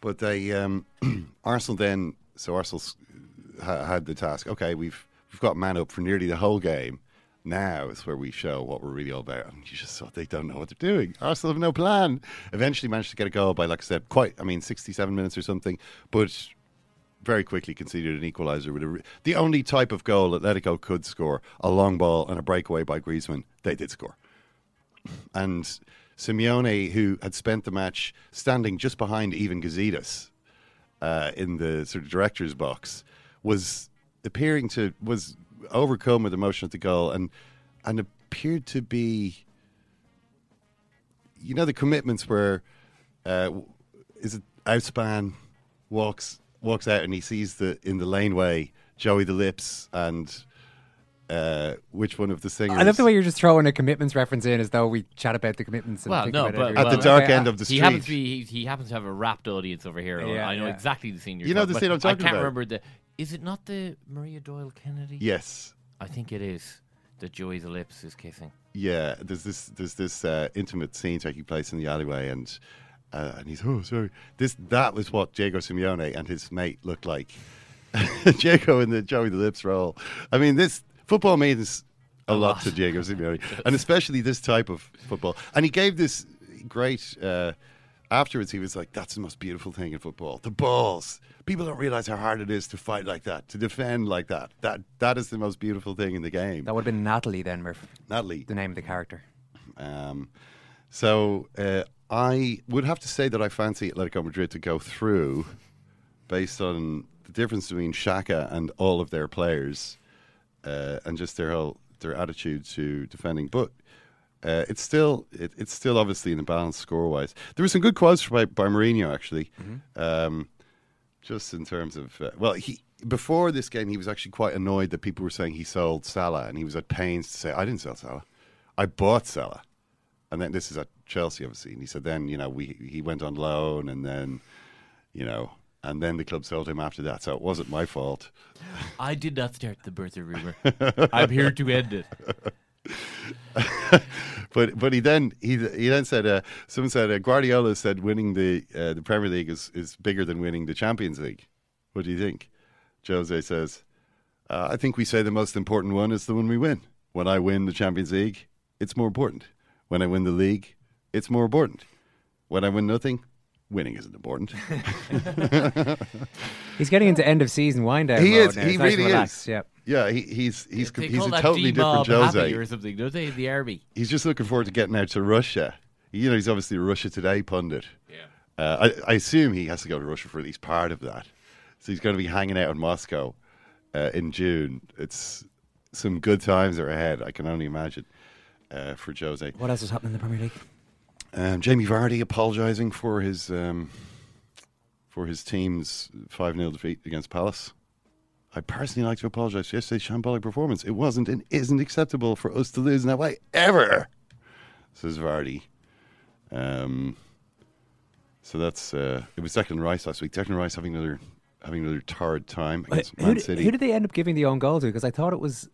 Speaker 2: But they um, (clears throat) Arsenal then so Arsenal ha- had the task. Okay, we've we've got man up for nearly the whole game. Now is where we show what we're really all about. And you just thought they don't know what they're doing. Arsenal have no plan. Eventually managed to get a goal by, like I said, quite. I mean, sixty-seven minutes or something. But very quickly conceded an equaliser with a, re- the only type of goal Atletico could score: a long ball and a breakaway by Griezmann. They did score and Simeone, who had spent the match standing just behind Ivan Gazidis uh, in the sort of director's box, was appearing to was overcome with emotion at the goal and and appeared to be, you know, the commitments where uh, is it Outspan walks walks out and he sees the in the laneway Joey the Lips and. Uh, which one of the singers?
Speaker 5: I love the way you're just throwing a commitments reference in as though we chat about the commitments. And
Speaker 6: Well,
Speaker 5: think
Speaker 6: no,
Speaker 5: about
Speaker 6: but
Speaker 5: every
Speaker 2: At
Speaker 5: week.
Speaker 2: the dark
Speaker 5: Okay,
Speaker 2: end of the
Speaker 6: He
Speaker 2: street.
Speaker 6: happens to be. He, he happens to have a rapt audience over here.
Speaker 5: Yeah,
Speaker 6: I know
Speaker 5: yeah.
Speaker 6: exactly the scene you're
Speaker 2: You know
Speaker 6: talking
Speaker 2: the scene. I'm talking about.
Speaker 6: I can't
Speaker 2: about.
Speaker 6: remember the. Is it not the Maria Doyle Kennedy?
Speaker 2: Yes.
Speaker 6: I think it is. That Joey's lips is kissing.
Speaker 2: Yeah, there's this there's this uh, intimate scene taking place in the alleyway, and uh, and he's oh sorry. This that was what Diego Simeone and his mate looked like. (laughs) Diego in the Joey the Lips role. I mean, this football means a, lot, to Diego Simeone, and especially this type of football. And he gave this great. Uh, afterwards, he was like, "That's the most beautiful thing in football: the balls. People don't realize how hard it is to fight like that, to defend like that. That that is the most beautiful thing in the game."
Speaker 5: That would have been Natalie then, Murph.
Speaker 2: Natalie,
Speaker 5: The name of the character.
Speaker 2: um, so uh, I would have to say that I fancy Atletico Madrid to go through based on the difference between Xhaka and all of their players uh, and just their whole their attitude to defending. But uh, it's still it, it's still obviously in the balance score wise. There were some good quotes by, by Mourinho actually, um, just in terms of uh, well he. Before this game, he was actually quite annoyed that people were saying he sold Salah, and he was at pains to say, "I didn't sell Salah, I bought Salah." And then this is at Chelsea, obviously. And he said, then you know, we he went on loan, and then you know, and then the club sold him after that. So it wasn't my fault. (laughs)
Speaker 6: I did not start the birther rumor. (laughs) I'm here to end it. (laughs)
Speaker 2: but but he then he he then said uh, someone said uh, Guardiola said winning the uh, the Premier League is, is bigger than winning the Champions League. What do you think? Jose says, uh, I think we say the most important one is the one we win. When I win the Champions League, it's more important. When I win the league, it's more important. When I win nothing, winning isn't important. (laughs)
Speaker 5: He's getting into end of season wind down.
Speaker 2: he
Speaker 5: mode
Speaker 2: is.
Speaker 5: now.
Speaker 2: He
Speaker 5: It's nice and
Speaker 2: really
Speaker 5: relaxed,
Speaker 2: is.
Speaker 5: Yeah.
Speaker 2: Yeah, he, he's he's
Speaker 6: They
Speaker 2: he's
Speaker 6: call
Speaker 2: a
Speaker 6: that
Speaker 2: totally different
Speaker 6: D-Mob
Speaker 2: Jose.
Speaker 6: Happy or something, don't they? The army.
Speaker 2: He's just looking forward to getting out to Russia. You know, he's obviously a Russia Today pundit.
Speaker 6: Yeah.
Speaker 2: Uh, I, I assume he has to go to Russia for at least part of that. So he's going to be hanging out in Moscow uh, in June. It's some good times are ahead. I can only imagine uh, for Jose.
Speaker 5: What else is happening in the Premier League?
Speaker 2: Um, Jamie Vardy apologising for his um, for his team's five 0 defeat against Palace. I personally like to apologise for yesterday's shambolic performance. It wasn't and isn't acceptable for us to lose in that way ever, says Vardy. Um, so that's uh, it was Declan Rice last week. Declan Rice having another having another tired time against
Speaker 5: who,
Speaker 2: Man
Speaker 5: did,
Speaker 2: City.
Speaker 5: who did they end up giving the own goal to? Because I thought it was.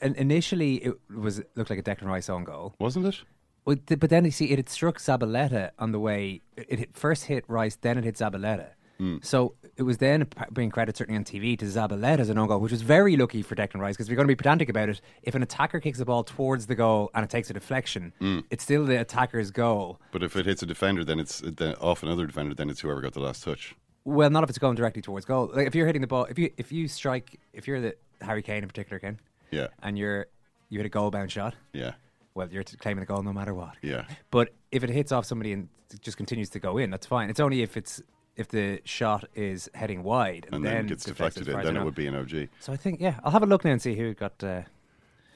Speaker 5: And initially, it was looked like a Declan Rice own goal.
Speaker 2: Wasn't it?
Speaker 5: But then you see, it had struck Zabaleta on the way. It hit, first hit Rice, then it hit Zabaleta.
Speaker 2: Hmm.
Speaker 5: So it was then being credit certainly on TV to Zabaleta as an own goal, which was very lucky for Declan Rice because we're going to be pedantic about it. If an attacker kicks the ball towards the goal and it takes a deflection,
Speaker 2: Hmm.
Speaker 5: it's still the attacker's goal.
Speaker 2: But if it hits a defender, then it's then off another defender. Then it's whoever got the last touch.
Speaker 5: Well, not if it's going directly towards goal. Like if you're hitting the ball, if you if you strike, if you're the Harry Kane in particular, Ken,
Speaker 2: Yeah,
Speaker 5: and you're you hit a goal bound shot,
Speaker 2: yeah,
Speaker 5: well, you're claiming the goal no matter what.
Speaker 2: yeah.
Speaker 5: But if it hits off somebody and just continues to go in, that's fine. It's only if it's if the shot is heading wide and,
Speaker 2: And then it gets deflected in, then it would be an OG.
Speaker 5: So I think yeah, I'll have a look now and see who got uh,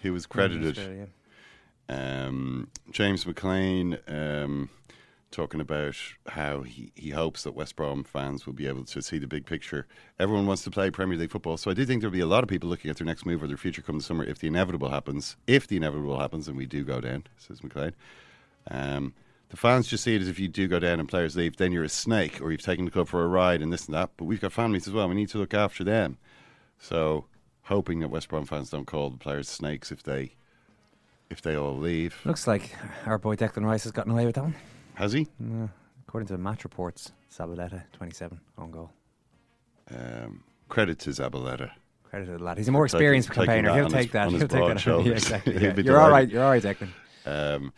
Speaker 2: He was credited.
Speaker 5: Australia.
Speaker 2: Um, James McLean um, talking about how he, he hopes that West Brom fans will be able to see the big picture. Everyone wants to play Premier League football, so I do think there'll be a lot of people looking at their next move or their future come the summer if the inevitable happens. If the inevitable happens, and we do go down, says McLean. Um, the fans just see it as if you do go down and players leave, then you're a snake or you've taken the club for a ride and this and that. But we've got families as well. We need to look after them. So, hoping that West Brom fans don't call the players snakes if they if they all leave.
Speaker 5: Looks like our boy Declan Rice has gotten away with that one.
Speaker 2: Has he?
Speaker 5: According to the match reports, Zabaleta, 27, own goal.
Speaker 2: Um, credit to Zabaleta.
Speaker 5: Credit to the lad. He's a more experienced
Speaker 2: taking
Speaker 5: campaigner.
Speaker 2: that
Speaker 5: He'll take that. He'll take that. Yeah, (laughs) exactly. Yeah. You're all right. You're all right, Declan.
Speaker 2: Um,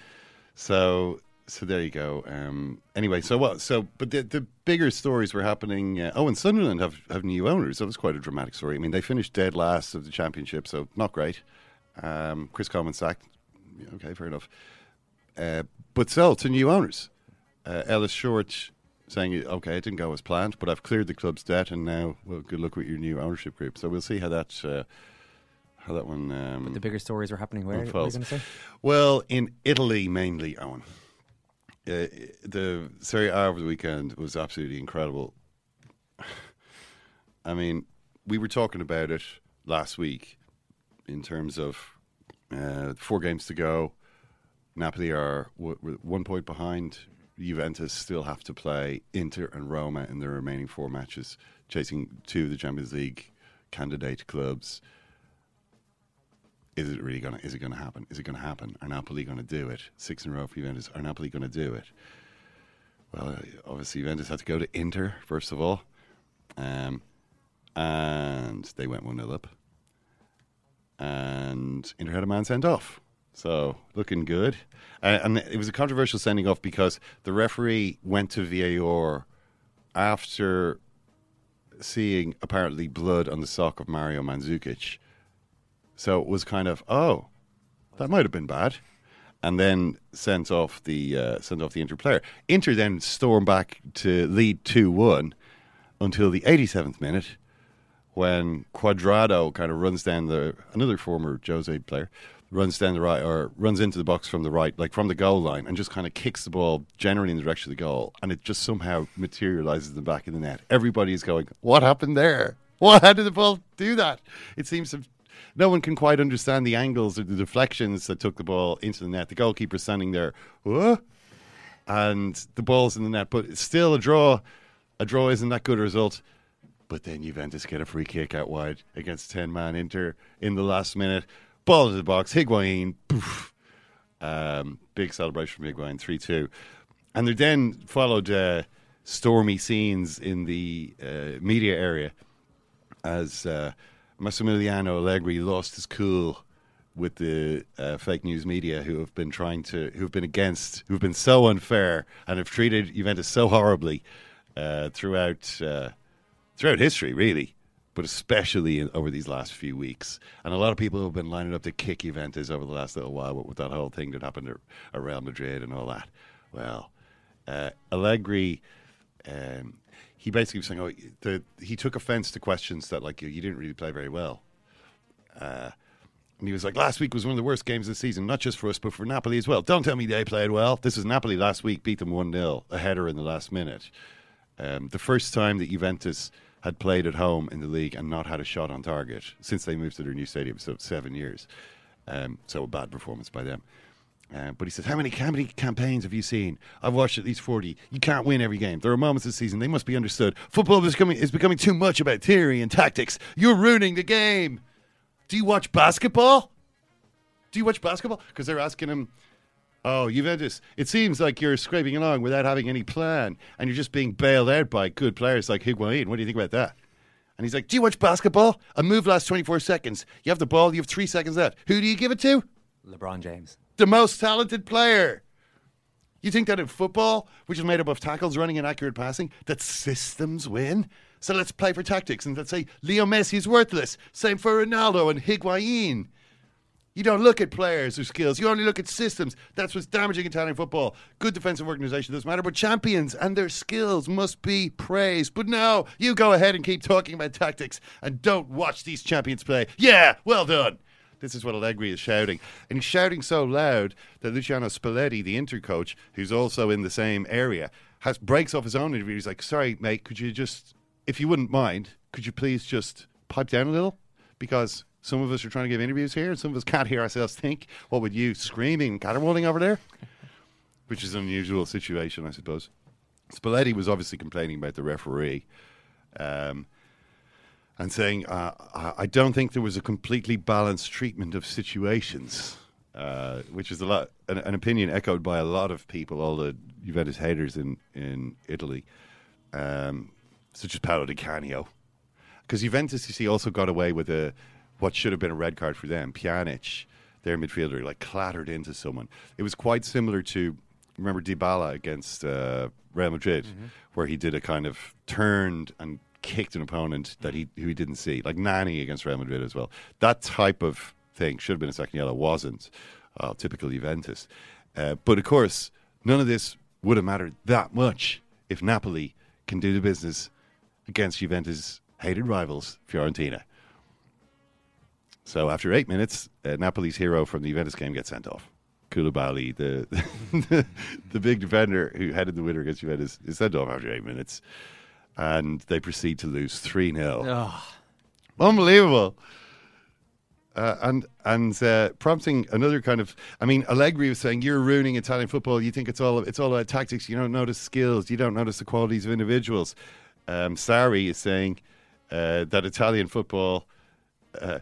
Speaker 2: so so there you go. Um, anyway, so what? So but the the bigger stories were happening. Uh, oh, and Sunderland have have new owners. That was quite a dramatic story. I mean, they finished dead last of the championship, so not great. Um, Chris Coleman sacked. Okay, fair enough. Uh, but still, to new owners. Uh, Ellis Short saying, "Okay, it didn't go as planned, but I've cleared the club's debt, and now, well, good luck with your new ownership group." So we'll see how that uh, how that one. Um,
Speaker 5: The bigger stories are happening where? What are you
Speaker 2: unfolds.
Speaker 5: going to say?
Speaker 2: Well, in Italy mainly, Owen. Uh, the Serie A over the weekend was absolutely incredible. (sighs) I mean, we were talking about it last week in terms of uh, four games to go. Napoli are w- one point behind. Juventus still have to play Inter and Roma in their remaining four matches, chasing two of the Champions League candidate clubs is it really gonna is it gonna happen? Is it gonna happen? Are Napoli gonna do it? Six in a row for Juventus. Are Napoli gonna do it? Well, obviously Juventus had to go to Inter first of all, um, and they went one 0 up, and Inter had a man sent off. So looking good, uh, and it was a controversial sending off because the referee went to VAR after seeing apparently blood on the sock of Mario Mandzukic. So it was kind of, oh, that might have been bad, and then sent off the uh, sent off the Inter player. Inter then stormed back to lead two one until the 87th minute, when Cuadrado kind of runs down the another former Jose player runs down the right or runs into the box from the right, like from the goal line, and just kind of kicks the ball generally in the direction of the goal, and it just somehow materializes in the back of the net. Everybody is going, "What happened there? What? How did the ball do that?" It seems to. No one can quite understand the angles or the deflections that took the ball into the net. The goalkeeper standing there, "What?" and the ball's in the net, but it's still a draw. A draw isn't that good a result. But then Juventus get a free kick out wide against 10 man Inter in the last minute. Ball to the box, Higuain, poof. Um, big celebration from Higuain, 3 2. And there then followed uh, stormy scenes in the uh, media area as uh, Massimiliano Allegri lost his cool with the uh, fake news media who have been trying to, who have been against, who have been so unfair and have treated Juventus so horribly uh, throughout uh, throughout history, really, but especially in, over these last few weeks. And a lot of people have been lining up to kick Juventus over the last little while with, that whole thing that happened at, Real Madrid and all that. Well, uh, Allegri. Um, he basically was saying, "Oh, the, he took offence to questions that like you, you didn't really play very well." Uh, and he was like, "Last week was one of the worst games of the season, not just for us, but for Napoli as well. Don't tell me they played well. This is Napoli last week, beat them one 0 a header in the last minute. Um, the first time that Juventus had played at home in the league and not had a shot on target since they moved to their new stadium, so seven years. Um, so a bad performance by them." Uh, but he says, how many, how many campaigns have you seen? I've watched at least 40. You can't win every game. There are moments this season, they must be understood. Football is becoming, is becoming too much about theory and tactics. You're ruining the game. Do you watch basketball? Do you watch basketball? Because they're asking him, oh, Juventus, it seems like you're scraping along without having any plan and you're just being bailed out by good players like Higuain. What do you think about that? And he's like, do you watch basketball? A move lasts 24 seconds. You have the ball, you have three seconds left. Who do you give it to?
Speaker 5: LeBron James.
Speaker 2: the most talented player. You think that in football, which is made up of tackles, running, and accurate passing, that systems win? So let's play for tactics and let's say Leo Messi is worthless. Same for Ronaldo and Higuain. You don't look at players or skills. You only look at systems. That's what's damaging Italian football. Good defensive organisation doesn't matter, but champions and their skills must be praised. But no, you go ahead and keep talking about tactics and don't watch these champions play. Yeah, well done. This is what Allegri is shouting. And he's shouting so loud that Luciano Spalletti, the Inter coach, who's also in the same area, has breaks off his own interview. He's like, sorry, mate, could you just, if you wouldn't mind, could you please just pipe down a little? Because some of us are trying to give interviews here and some of us can't hear ourselves think. What would you screaming, caterwauling over there? (laughs) Which is an unusual situation, I suppose. Spalletti was obviously complaining about the referee. Um, and saying, uh, I don't think there was a completely balanced treatment of situations, uh, which is a lot an, an opinion echoed by a lot of people, all the Juventus haters in in Italy, um, such as Paolo Di Canio, because Juventus, you see, also got away with a what should have been a red card for them. Pjanic, their midfielder, like clattered into someone. It was quite similar to remember Dybala against uh, Real Madrid, where he did a kind of turned and kicked an opponent that he who he didn't see, like Nani against Real Madrid as well. That type of thing should have been a second yellow, wasn't. Uh, typical Juventus, uh, but of course, none of this would have mattered that much if Napoli can do the business against Juventus' hated rivals, Fiorentina. So after eight minutes, uh, Napoli's hero from the Juventus game gets sent off. Koulibaly, the, the (laughs) the big defender who headed the winner against Juventus, is sent off after eight minutes, and they proceed to lose three 0 Unbelievable. Uh, and and uh, prompting another kind of, I mean, Allegri was saying you're ruining Italian football. You think it's all it's all about tactics. You don't notice skills. You don't notice the qualities of individuals. Um, Sarri is saying uh, that Italian football, uh,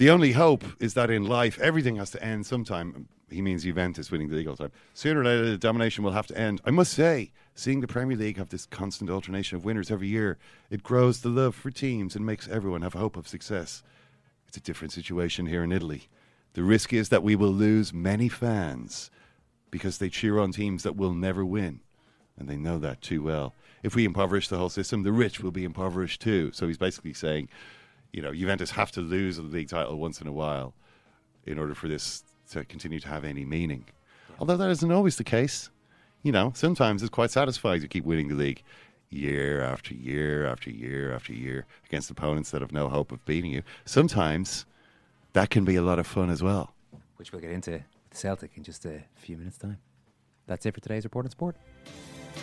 Speaker 2: the only hope is that in life everything has to end sometime. He means Juventus winning the league all the time. Sooner or later, the domination will have to end. I must say, seeing the Premier League have this constant alternation of winners every year, it grows the love for teams and makes everyone have hope of success. It's a different situation here in Italy. The risk is that we will lose many fans because they cheer on teams that will never win. And they know that too well. If we impoverish the whole system, the rich will be impoverished too. So he's basically saying, you know, Juventus have to lose a league title once in a while in order for this to continue to have any meaning. Although that isn't always the case. You know, sometimes it's quite satisfying to keep winning the league year after year after year after year against opponents that have no hope of beating you. Sometimes that can be a lot of fun as well.
Speaker 5: Which we'll get into with Celtic in just a few minutes' time. That's it for today's Report on Sport.
Speaker 7: They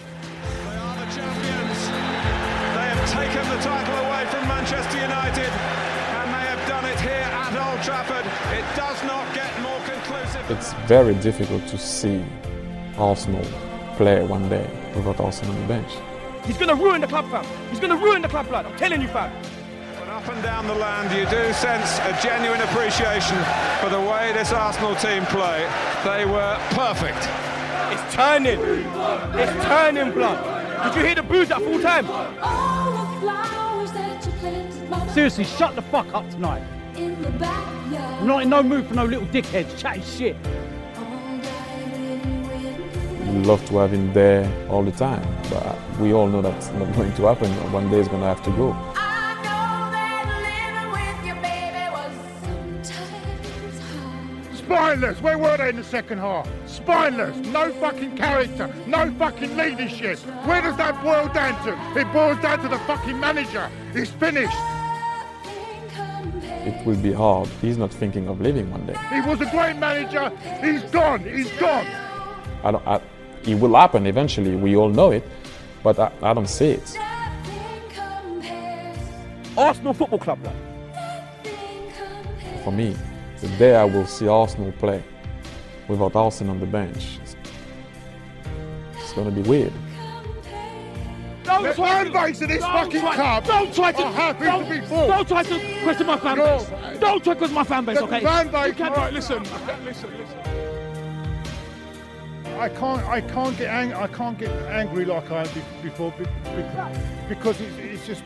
Speaker 7: are the champions. They have taken the title away from Manchester United, and they have done it here at Old Trafford. It does not get more conclusive.
Speaker 8: It's very difficult to see Arsenal play one day without Arsene on the bench.
Speaker 9: He's going to ruin the club, fam. He's going to ruin the club, blood. I'm telling you, fam.
Speaker 7: But up and down the land, you do sense a genuine appreciation for the way this Arsenal team play. They were perfect.
Speaker 9: It's turning. It's turning, blood. Did you hear the boos at full time? Seriously, shut the fuck up tonight. I'm not in no mood for no little dickheads chatting shit.
Speaker 8: We love to have him there all the time, but we all know that's not going to happen. One day he's going to have to go.
Speaker 10: Spineless. Where were they in the second half? Spineless. No fucking character. No fucking leadership. Where does that boil down to? It boils down to the fucking manager. He's finished.
Speaker 8: It will be hard. He's not thinking of leaving one day.
Speaker 10: He was a great manager. He's gone. He's gone.
Speaker 8: I don't, I, it will happen eventually. We all know it, but I, I don't see it.
Speaker 9: Arsenal Football Club, though.
Speaker 8: For me, the day I will see Arsenal play without Arsene on the bench, it's, it's going to be weird.
Speaker 10: Don't the fan base of this fucking
Speaker 9: try,
Speaker 10: club
Speaker 9: Don't try to
Speaker 10: are happy
Speaker 9: don't,
Speaker 10: to be full.
Speaker 9: Don't try to question my fan
Speaker 10: No.
Speaker 9: Don't try to question my fan base.
Speaker 10: The
Speaker 9: okay.
Speaker 10: fan base-
Speaker 9: You can't-
Speaker 10: All right, listen, listen, listen. I can't, I can't get ang- I can't get angry like I am before be- be- because it's, it's just.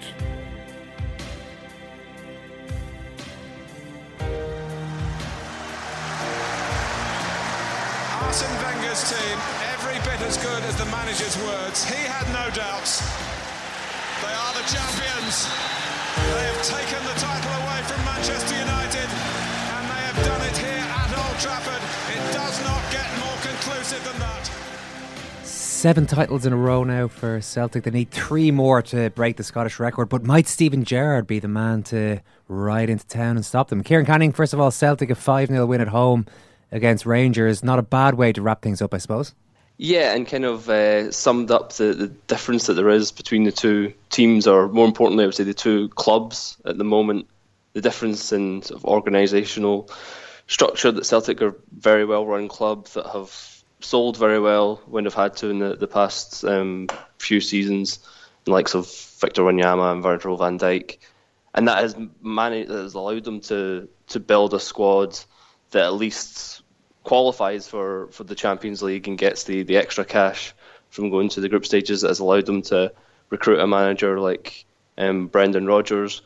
Speaker 7: Arsene Wenger's team, every bit as good as the manager's words. He had no doubts. They are the champions. They have taken the title away from Manchester United, and they have done it here at Old Trafford. It does not get more conclusive than that.
Speaker 5: Seven titles in a row now for Celtic. They need three more to break the Scottish record. But might Steven Gerrard be the man to ride into town and stop them? Kieran Canning, first of all, Celtic a 5 0 win at home against Rangers. Not a bad way to wrap things up, I suppose.
Speaker 11: Yeah, and kind of uh, summed up the, the difference that there is between the two teams, or more importantly, I would say the two clubs at the moment. The difference in sort of organisational structure that Celtic are very well run clubs that have sold very well when they've had to in the, the past um, few seasons, the likes of Victor Wanyama and Virgil van Dijk. And that has managed, that has allowed them to, to build a squad that at least qualifies for, for the Champions League and gets the, the extra cash from going to the group stages that has allowed them to recruit a manager like um, Brendan Rodgers.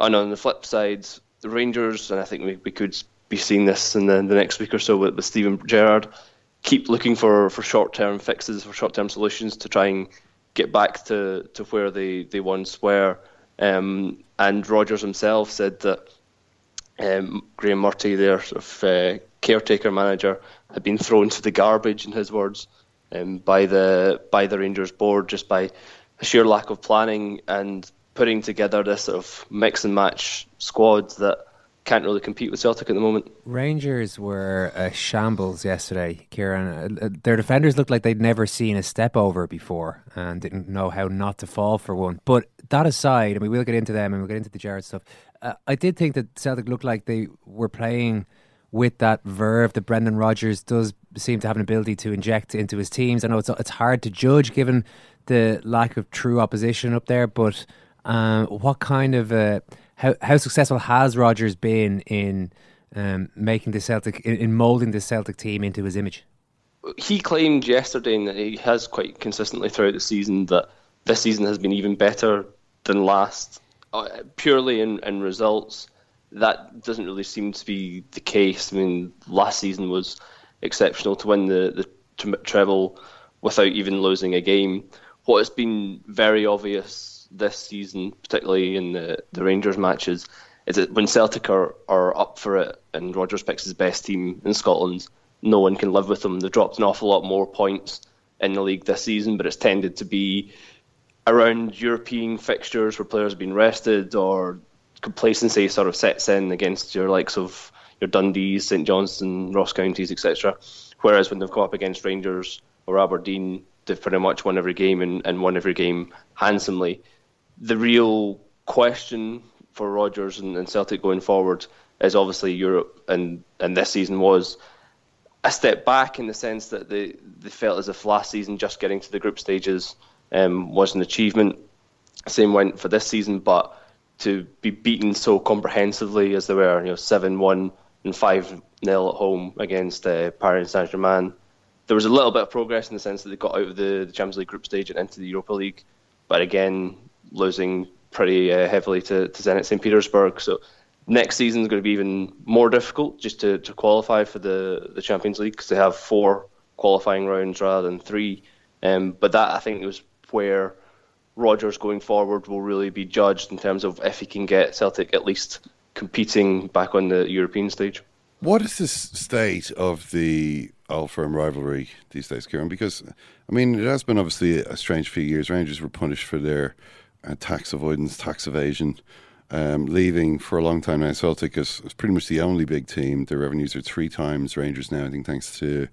Speaker 11: And on the flip side, the Rangers, and I think we, we could be seeing this in the, the next week or so with, with Steven Gerrard, keep looking for, for short term fixes, for short term solutions to try and get back to, to where they, they once were. Um, and Rodgers himself said that um, Graeme Murty, their sort of, uh, caretaker manager, had been thrown to the garbage, in his words, um, by the by the Rangers board just by a sheer lack of planning and putting together this sort of mix and match squad that can't really compete with Celtic at the moment.
Speaker 5: Rangers were a shambles yesterday, Kieran. Uh, uh, Their defenders looked like they'd never seen a step over before and didn't know how not to fall for one. But that aside, and we will get into them and we'll get into the Gerrard stuff, uh, I did think that Celtic looked like they were playing with that verve that Brendan Rodgers does seem to have an ability to inject into his teams. I know it's it's hard to judge given the lack of true opposition up there, but um, what kind of uh, how how successful has Rodgers been in um, making the Celtic in, in molding the Celtic team into his image?
Speaker 11: he claimed yesterday, and he has quite consistently throughout the season, that this season has been even better than last, Uh, purely in, in results. That doesn't really seem to be the case. I mean, last season was exceptional to win the, the treble without even losing a game. What has been very obvious this season, particularly in the, the Rangers matches, is that when Celtic are, are up for it and Rodgers picks his best team in Scotland, no one can live with them. They've dropped an awful lot more points in the league this season, but it's tended to be around European fixtures where players have been rested or complacency sort of sets in against your likes of your Dundees, St Johnstone, Ross Counties, etc. Whereas when they've come up against Rangers or Aberdeen, they've pretty much won every game and, and won every game handsomely. The real question for Rodgers and, and Celtic going forward is obviously Europe, and, and this season was a step back in the sense that they, they felt as if last season just getting to the group stages um, was an achievement. Same went for this season, but to be beaten so comprehensively as they were, you know, seven one and five 0 at home against uh, Paris Saint Germain, there was a little bit of progress in the sense that they got out of the, the Champions League group stage and into the Europa League, but again losing pretty uh, heavily to, to Zenit St Petersburg. So next season is going to be even more difficult just to, to qualify for the, the Champions League because they have four qualifying rounds rather than three. Um, but that I think was where Rodgers going forward will really be judged in terms of if he can get Celtic at least competing back on the European stage.
Speaker 2: What is the state of the Old Firm rivalry these days, Kieran? Because, I mean, it has been obviously a strange few years. Rangers were punished for their uh, tax avoidance, tax evasion, um, leaving for a long time now. Celtic is, is, pretty much the only big team. Their revenues are three times Rangers now, I think, thanks to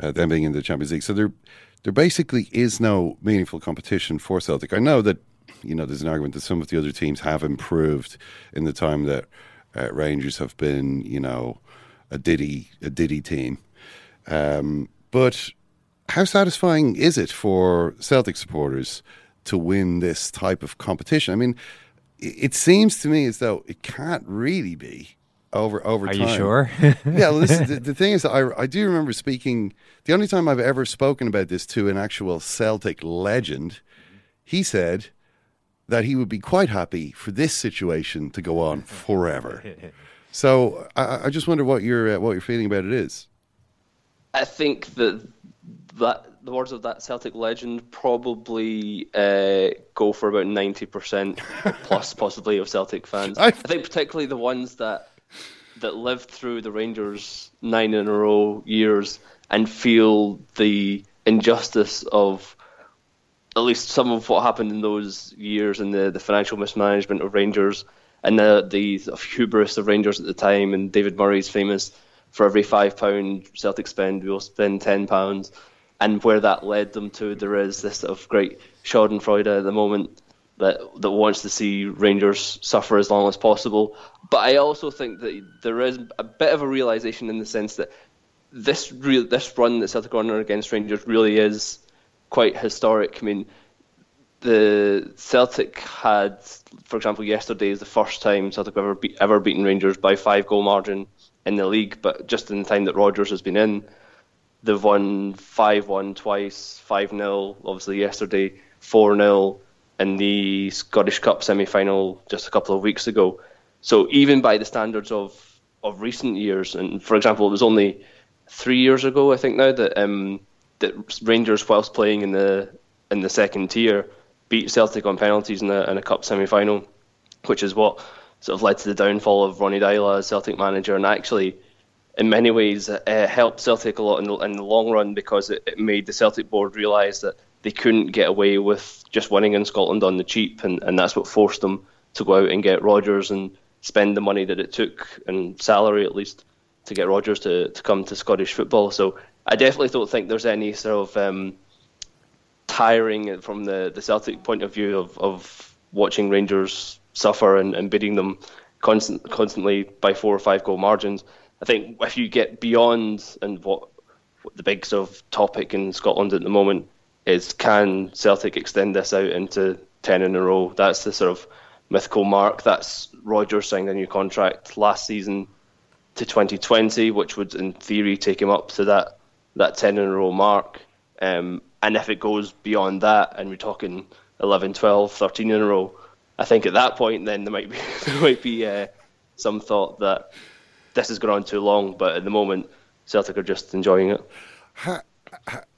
Speaker 2: uh, them being in the Champions League. So there, there basically is no meaningful competition for Celtic. I know that, you know, there's an argument that some of the other teams have improved in the time that uh, Rangers have been, you know, a Diddy a Diddy team. Um, but how satisfying is it for Celtic supporters to win this type of competition? I mean, it seems to me as though it can't really be over over time.
Speaker 5: Are
Speaker 2: time.
Speaker 5: you sure? (laughs)
Speaker 2: yeah. Well, the, (laughs) the, thing is, I I do remember speaking. The only time I've ever spoken about this to an actual Celtic legend, he said that he would be quite happy for this situation to go on forever. (laughs) So I, I just wonder what your uh, what your feeling about it is.
Speaker 11: I think that that the words of that Celtic legend probably uh, go for about ninety percent plus, possibly of Celtic fans. I, I think particularly the ones that that lived through the Rangers nine in a row years and feel the injustice of at least some of what happened in those years and the, the financial mismanagement of Rangers and the the hubris of Rangers at the time, and David Murray's famous for every five pound Celtic spend, we'll spend ten pounds, and where that led them to, there is this sort of great Schadenfreude at the moment that that wants to see Rangers suffer as long as possible. But I also think that there is a bit of a realization in the sense that this this run that Celtic are against Rangers really is quite historic. I mean, the Celtic had, for example, yesterday is the first time Celtic ever be, ever beaten Rangers by five goal margin in the league. But just in the time that Rodgers has been in, they've won five one twice, five 0 obviously yesterday, four 0 in the Scottish Cup semi final just a couple of weeks ago. So even by the standards of of recent years, and for example, it was only three years ago, I think now that um, that Rangers, whilst playing in the in the second tier beat Celtic on penalties in a, in a cup semi final, which is what sort of led to the downfall of Ronny Deila as Celtic manager, and actually, in many ways, uh, helped Celtic a lot in the, in the long run because it, it made the Celtic board realise that they couldn't get away with just winning in Scotland on the cheap, and, and that's what forced them to go out and get Rodgers and spend the money that it took, and salary at least, to get Rodgers to, to come to Scottish football. So I definitely don't think there's any sort of um, tiring from the, the Celtic point of view of, of watching Rangers suffer and, and beating them constant, constantly by four or five goal margins. I think if you get beyond and what, what the big sort of topic in Scotland at the moment is can Celtic extend this out into 10 in a row? That's the sort of mythical mark. That's Rodgers signed a new contract last season to 2020, which would in theory take him up to that, that 10 in a row mark. Um, and if it goes beyond that, and we're talking 11, 12, 13 in a row, I think at that point, then there might be (laughs) there might be uh, some thought that this has gone on too long. But at the moment, Celtic are just enjoying it.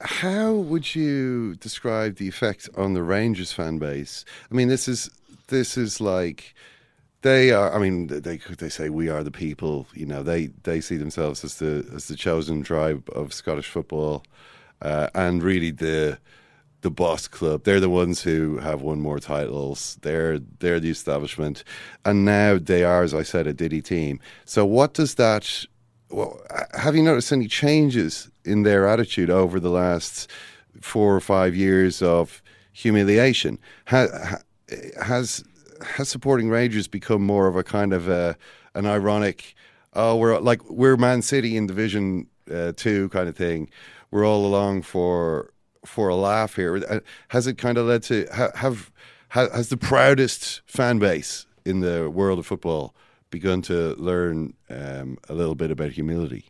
Speaker 2: How would you describe the effect on the Rangers fan base? I mean, this is this is like they are. I mean, they they say we are the people. You know, they they see themselves as the as the chosen tribe of Scottish football uh, and really the the boss club. They're the ones who have won more titles. They're they're the establishment, and now they are, as I said, a Diddy team. So what does that? Well, have you noticed any changes in their attitude over the last four or five years of humiliation? Has has, has supporting Rangers become more of a kind of a, an ironic? Oh, we're like we're Man City in Division uh, Two kind of thing we're all along for for a laugh here. Uh, has it kind of led to have has the proudest fan base in the world of football begun to learn um, a little bit about humility?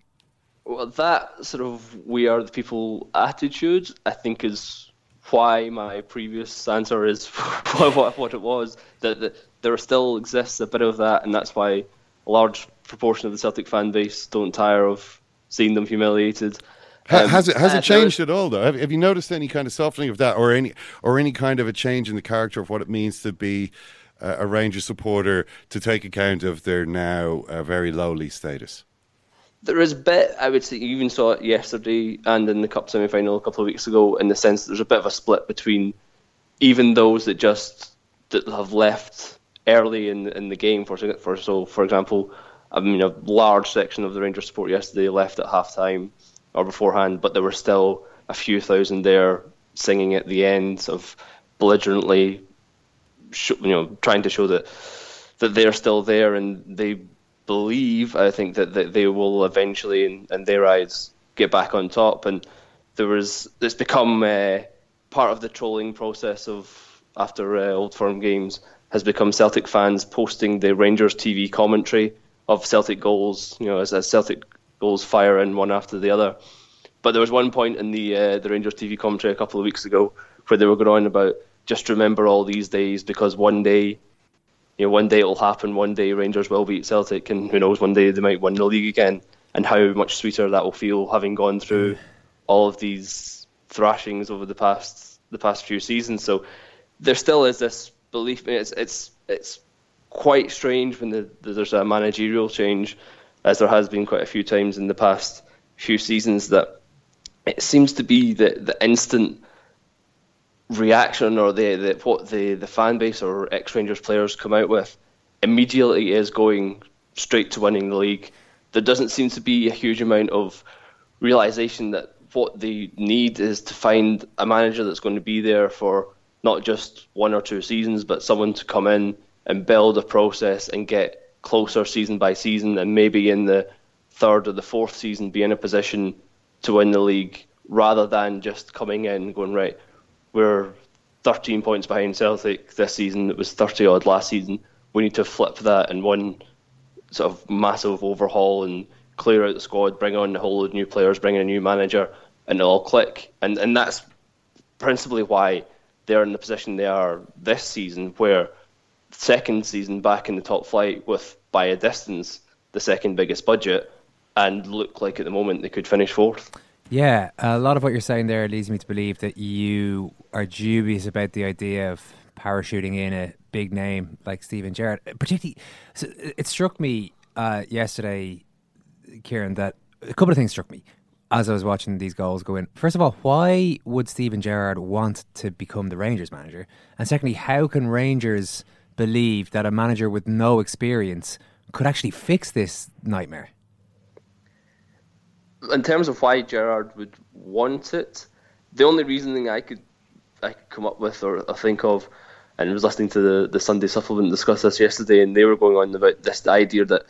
Speaker 11: Well, that sort of we are the people attitude, I think, is why my previous answer is (laughs) what, what it was. That, that there still exists a bit of that, and that's why a large proportion of the Celtic fan base don't tire of seeing them humiliated. Um,
Speaker 2: has it has it changed at all though? Have, have you noticed any kind of softening of that, or any or any kind of a change in the character of what it means to be uh, a Rangers supporter to take account of their now uh, very lowly status?
Speaker 11: There is a bit, I would say, you even saw it yesterday and in the Cup semi final a couple of weeks ago, in the sense that there's a bit of a split between even those that just that have left early in in the game. For for so, for example, I mean, a large section of the Rangers support yesterday left at half time or beforehand, but there were still a few thousand there singing at the end of belligerently, you know, trying to show that that they're still there and they believe, I think, that, that they will eventually, in, in their eyes, get back on top. And there was, it's become uh, part of the trolling process of after uh, Old Firm games has become Celtic fans posting the Rangers TV commentary of Celtic goals, you know, as, as Celtic goals fire in one after the other. But there was one point in the uh, the Rangers TV commentary a couple of weeks ago where they were going on about just remember all these days because one day you know, one day it'll happen. One day Rangers will beat Celtic, and who knows, one day they might win the league again. And how much sweeter that will feel, having gone through mm. all of these thrashings over the past the past few seasons. So there still is this belief. It's it's it's quite strange when the, there's a managerial change, as there has been quite a few times in the past few seasons. That it seems to be the the instant reaction or the, the what the, the fan base or ex Rangers players come out with immediately is going straight to winning the league. There doesn't seem to be a huge amount of realization that what they need is to find a manager that's going to be there for not just one or two seasons, but someone to come in and build a process and get closer season by season, and maybe in the third or the fourth season be in a position to win the league rather than just coming in going right we're 13 points behind Celtic this season. It was 30 odd last season. We need to flip that in one sort of massive overhaul and clear out the squad, bring on a whole load of new players, bring in a new manager, and it'll all click. And and that's principally why they're in the position they are this season, where second season back in the top flight with by a distance the second biggest budget, and look like at the moment they could finish fourth.
Speaker 5: Yeah, a lot of what you're saying there leads me to believe that you are dubious about the idea of parachuting in a big name like Steven Gerrard. Particularly, so it struck me uh, yesterday, Kieran, that a couple of things struck me as I was watching these goals go in. First of all, why would Steven Gerrard want to become the Rangers manager? And secondly, how can Rangers believe that a manager with no experience could actually fix this nightmare?
Speaker 11: In terms of why Gerrard would want it, the only reasoning I could I could come up with or, or think of, and I was listening to the, the Sunday supplement discuss this yesterday, and they were going on about this idea that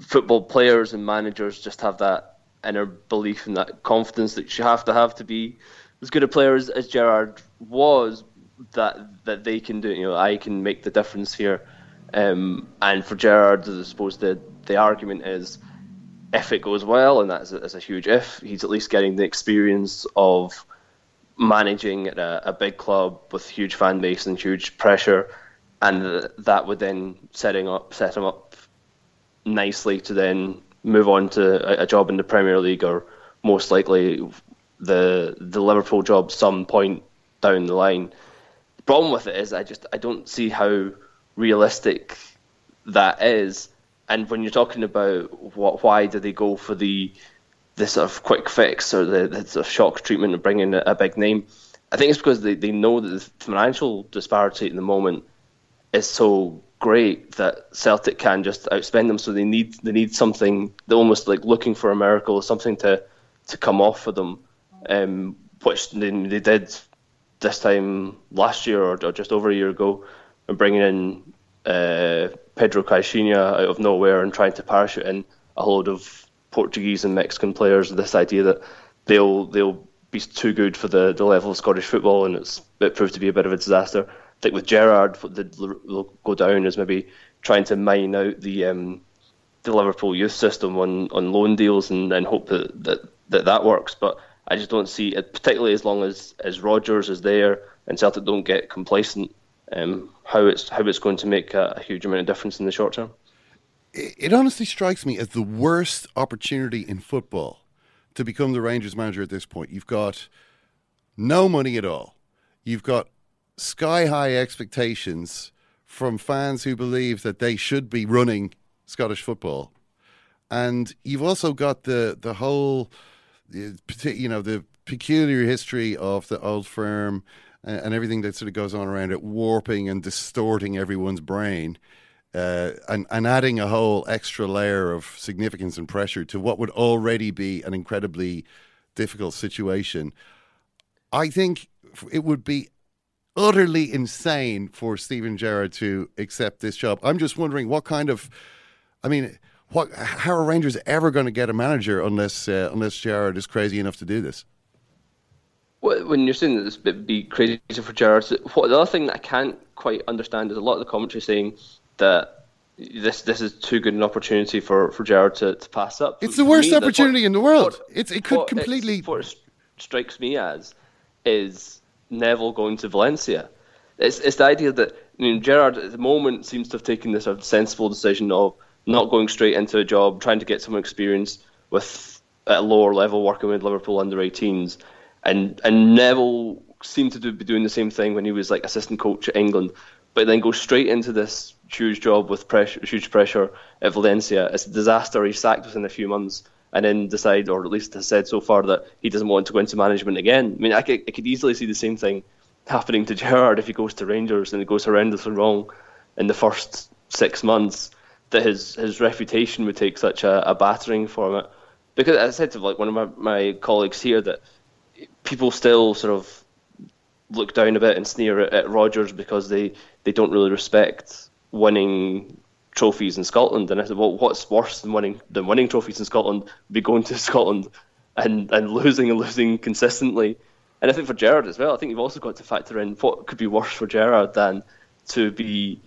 Speaker 11: football players and managers just have that inner belief and that confidence that you have to have to be as good a player as, as Gerrard was, that that they can do. You know, I can make the difference here. Um, and for Gerrard, I suppose the the argument is if it goes well, and that's a, that's a huge if, he's at least getting the experience of managing at a, a big club with huge fan base and huge pressure, and that would then setting up set him up nicely to then move on to a, a job in the Premier League or most likely the the Liverpool job some point down the line. The problem with it is I just I don't see how realistic that is and when you're talking about what, why do they go for the the sort of quick fix or the, the sort of shock treatment of bringing a, a big name, I think it's because they, they know that the financial disparity at the moment is so great that Celtic can just outspend them. So they need they need something. They're almost like looking for a miracle, something to to come off for them, um, which they, they did this time last year or, or just over a year ago, and bringing in uh, Pedro Caixinha out of nowhere and trying to parachute in a load of Portuguese and Mexican players. This idea that they'll they'll be too good for the, the level of Scottish football, and it's it proved to be a bit of a disaster. I think with Gerrard, what will go down is maybe trying to mine out the um, the Liverpool youth system on, on loan deals and, and hope that, that that that works. But I just don't see it, particularly as long as as Rodgers is there and Celtic don't get complacent. Um, how it's how it's going to make a, a, huge amount of difference in the short term.
Speaker 2: it, it honestly strikes me as the worst opportunity in football to become the Rangers manager at this point. You've got no money at all. You've got sky high expectations from fans who believe that they should be running Scottish football. And you've also got the the whole you know the peculiar history of the old firm and, and everything that sort of goes on around it warping and distorting everyone's brain uh, and, and adding a whole extra layer of significance and pressure to what would already be an incredibly difficult situation. I think it would be utterly insane for Steven Gerrard to accept this job. I'm just wondering what kind of, I mean, what how are Rangers ever going to get a manager unless uh, unless Gerrard is crazy enough to do this?
Speaker 11: When you're saying that this would be crazy for Gerrard, what the other thing that I can't quite understand is a lot of the commentary saying that this this is too good an opportunity for, for Gerrard to, to pass up.
Speaker 2: It's the worst
Speaker 11: me,
Speaker 2: opportunity in the world.
Speaker 11: what-
Speaker 2: it's it could
Speaker 11: what it's-
Speaker 2: completely.
Speaker 11: what it strikes me as is Neville going to Valencia. It's it's the idea that mean, Gerrard at the moment seems to have taken this sort of sensible decision of not going straight into a job, trying to get some experience with at a lower level working with Liverpool under 18s, and and Neville seemed to do, be doing the same thing when he was like assistant coach at England, but then go straight into this huge job with pressure, huge pressure at Valencia. It's a disaster. He's sacked within a few months, and then decide, or at least has said so far, that he doesn't want to go into management again. I mean, I could, I could easily see the same thing happening to Gerrard if he goes to Rangers and it goes horrendously wrong in the first six months. That his his reputation would take such a, a battering from it. Because I said to like one of my, my colleagues here that people still sort of look down a bit and sneer at, at Rodgers because they, they don't really respect winning trophies in Scotland. And I said, well, what's worse than winning than winning trophies in Scotland? Would be going to (laughs) Scotland and, and losing and losing consistently. And I think for Gerrard as well, I think you've also got to factor in what could be worse for Gerrard than to be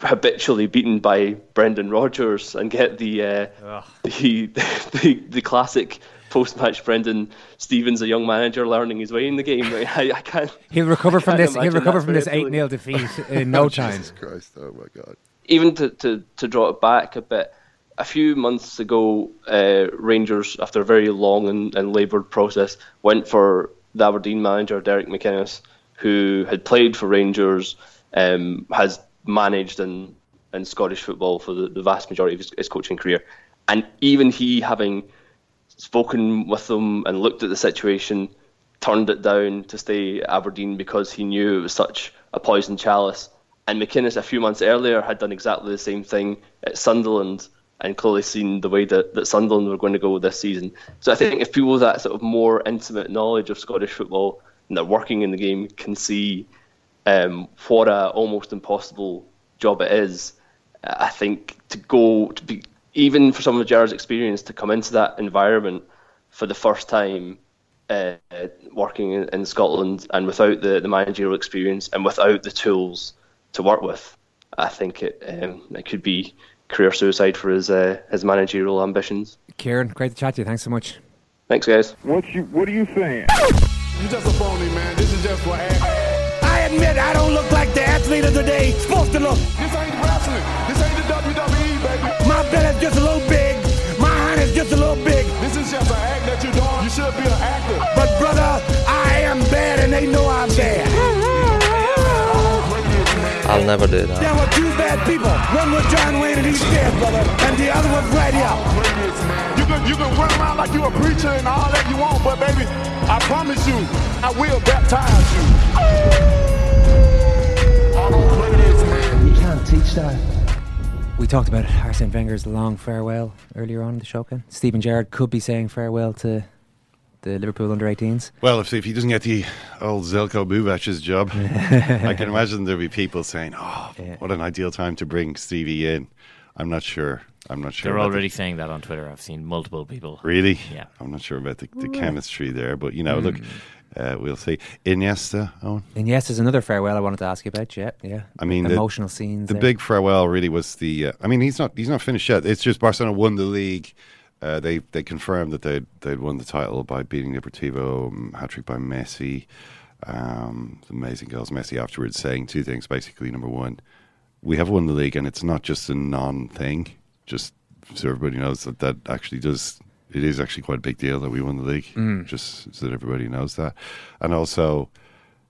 Speaker 11: habitually beaten by Brendan Rodgers and get the uh, the, (laughs) the the classic post-match Brendan Stevens, a young manager learning his way in the game. I, I can't.
Speaker 5: He'll recover from this. He'll recover from this eight 0 (laughs) defeat in no time.
Speaker 2: Jesus Christ! Oh my God!
Speaker 11: even to, to, to draw it back a bit, a few months ago, uh, Rangers, after a very long and, and laboured process, went for the Aberdeen manager, Derek McInnes, who had played for Rangers, um, has managed in, in Scottish football for the, the vast majority of his, his coaching career. And even he, having spoken with them and looked at the situation, turned it down to stay at Aberdeen because he knew it was such a poison chalice. And McInnes, a few months earlier, had done exactly the same thing at Sunderland and clearly seen the way that, that Sunderland were going to go this season. So I think if people with that sort of more intimate knowledge of Scottish football and that are working in the game can see um, what a almost impossible job it is, I think to go to be even for some of Gerrard's experience to come into that environment for the first time uh, working in, in Scotland and without the, the managerial experience and without the tools to work with, I think it um, it could be career suicide for his uh, his managerial ambitions.
Speaker 5: Kieran, great to chat to you. Thanks so much.
Speaker 11: Thanks, guys.
Speaker 10: What you What are you saying?
Speaker 7: You're just a phony, man. This is just for act.
Speaker 9: I admit I don't look like the athlete of the day. Supposed to look.
Speaker 7: This ain't wrestling. This ain't the WWE, baby.
Speaker 9: My just a little big. My hand is just a little big.
Speaker 7: This is just an act that you're doing. You should be an actor.
Speaker 9: But brother, I am bad and they know I'm bad.
Speaker 12: I'll never do that.
Speaker 9: There were two bad people. One was John Wayne and he's dead, brother. And the other was right here.
Speaker 7: You can you can run around like you're a preacher and all that you want, but baby, I promise you, I will baptize you. I don't play this, man.
Speaker 9: You can't teach that.
Speaker 5: We talked about Arsene Wenger's long farewell earlier on in the show. Ken. Steven Gerrard could be saying farewell to the Liverpool under 18s.
Speaker 2: Well, if, if he doesn't get the old Zeljko Buvac's job, I can (laughs) imagine there'll be people saying, "Oh, what an ideal time to bring Stevie in." I'm not sure. I'm not sure.
Speaker 6: They're
Speaker 2: about the-
Speaker 6: already saying that on Twitter. I've seen multiple people.
Speaker 2: Really?
Speaker 6: Yeah.
Speaker 2: I'm not sure about the, the chemistry there, but you know, look, hmm. Uh, we'll see. Iniesta, Owen.
Speaker 5: Yes, another farewell I wanted to ask you about. Yeah, yeah.
Speaker 2: I mean, the-
Speaker 5: emotional scenes.
Speaker 2: The
Speaker 5: there.
Speaker 2: big farewell really was the. Uh, I mean, he's not he's not finished yet. It's just Barcelona won the league. Uh, they they confirmed that they they'd won the title by beating Deportivo, um, hat trick by Messi. Um, amazing goals. Messi afterwards saying two things basically. Number one, we have won the league, and it's not just a non-thing. Just so everybody knows that that actually does. It is actually quite a big deal that we won the league.
Speaker 5: Mm.
Speaker 2: Just so that everybody knows that, and also,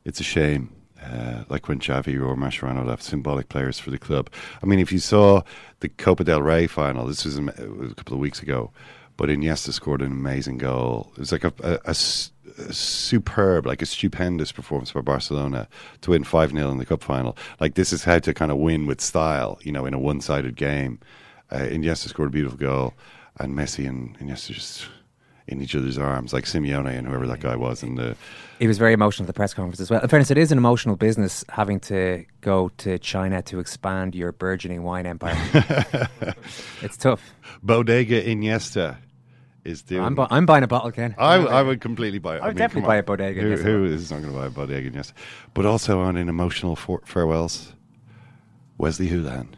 Speaker 2: it's a shame. Uh, like when Xavi or Mascherano left, symbolic players for the club. I mean, if you saw the Copa del Rey final, this was, it was a couple of weeks ago, but Iniesta scored an amazing goal. It was like a superb, like a stupendous performance by Barcelona to win 5 0 in the cup final. Like, this is how to kind of win with style, you know, in a one sided game. Uh, Iniesta scored a beautiful goal, and Messi and Iniesta just in each other's arms, like Simeone and whoever that guy was. And the
Speaker 5: He was very emotional at the press conference as well. In fairness, it is an emotional business having to go to China to expand your burgeoning wine empire. (laughs) it's tough.
Speaker 2: Bodega Iniesta is doing.
Speaker 5: I'm, bu- I'm buying a bottle, Ken.
Speaker 2: I, I would completely buy it.
Speaker 5: I would
Speaker 2: mean,
Speaker 5: definitely buy a Bodega
Speaker 2: Who,
Speaker 5: Iniesta.
Speaker 2: who is not going to buy a Bodega Iniesta? But also on in emotional for- farewells, Wesley Hoolahan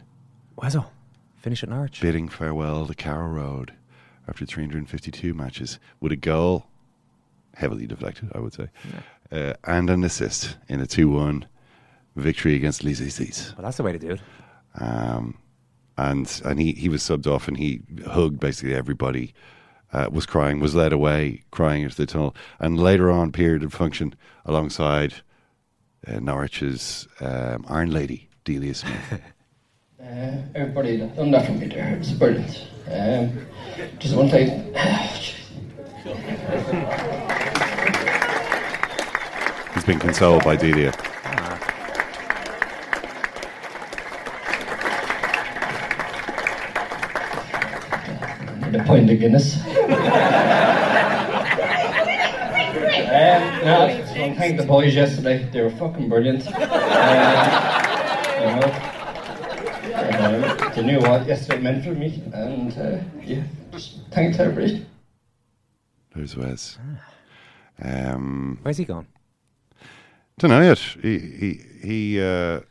Speaker 5: Wazzo, finish at Norwich.
Speaker 2: bidding farewell to Carrow Road after 352 matches with a goal, heavily deflected, I would say, uh, and an assist in a 2 1 victory against Aces.
Speaker 5: Well, that's the way to do it.
Speaker 2: Um, and and he, he was subbed off and he hugged basically everybody. Uh, was crying, was led away, crying into the tunnel, and later on appeared and function alongside uh, Norwich's um, Iron Lady, Delia Smith. (laughs)
Speaker 13: Uh, everybody that done that for me there, it was brilliant. Um, just one thing. (sighs)
Speaker 2: He's been consoled by Delia.
Speaker 13: the point of Guinness. (laughs) um, no, just want thank the boys yesterday. They were fucking brilliant. Um, (laughs) you know, they knew what yesterday meant for me, and uh, yeah, just thanks everybody.
Speaker 2: There's Wes. Um,
Speaker 5: Where's he gone?
Speaker 2: Don't know yet. He he he. Uh,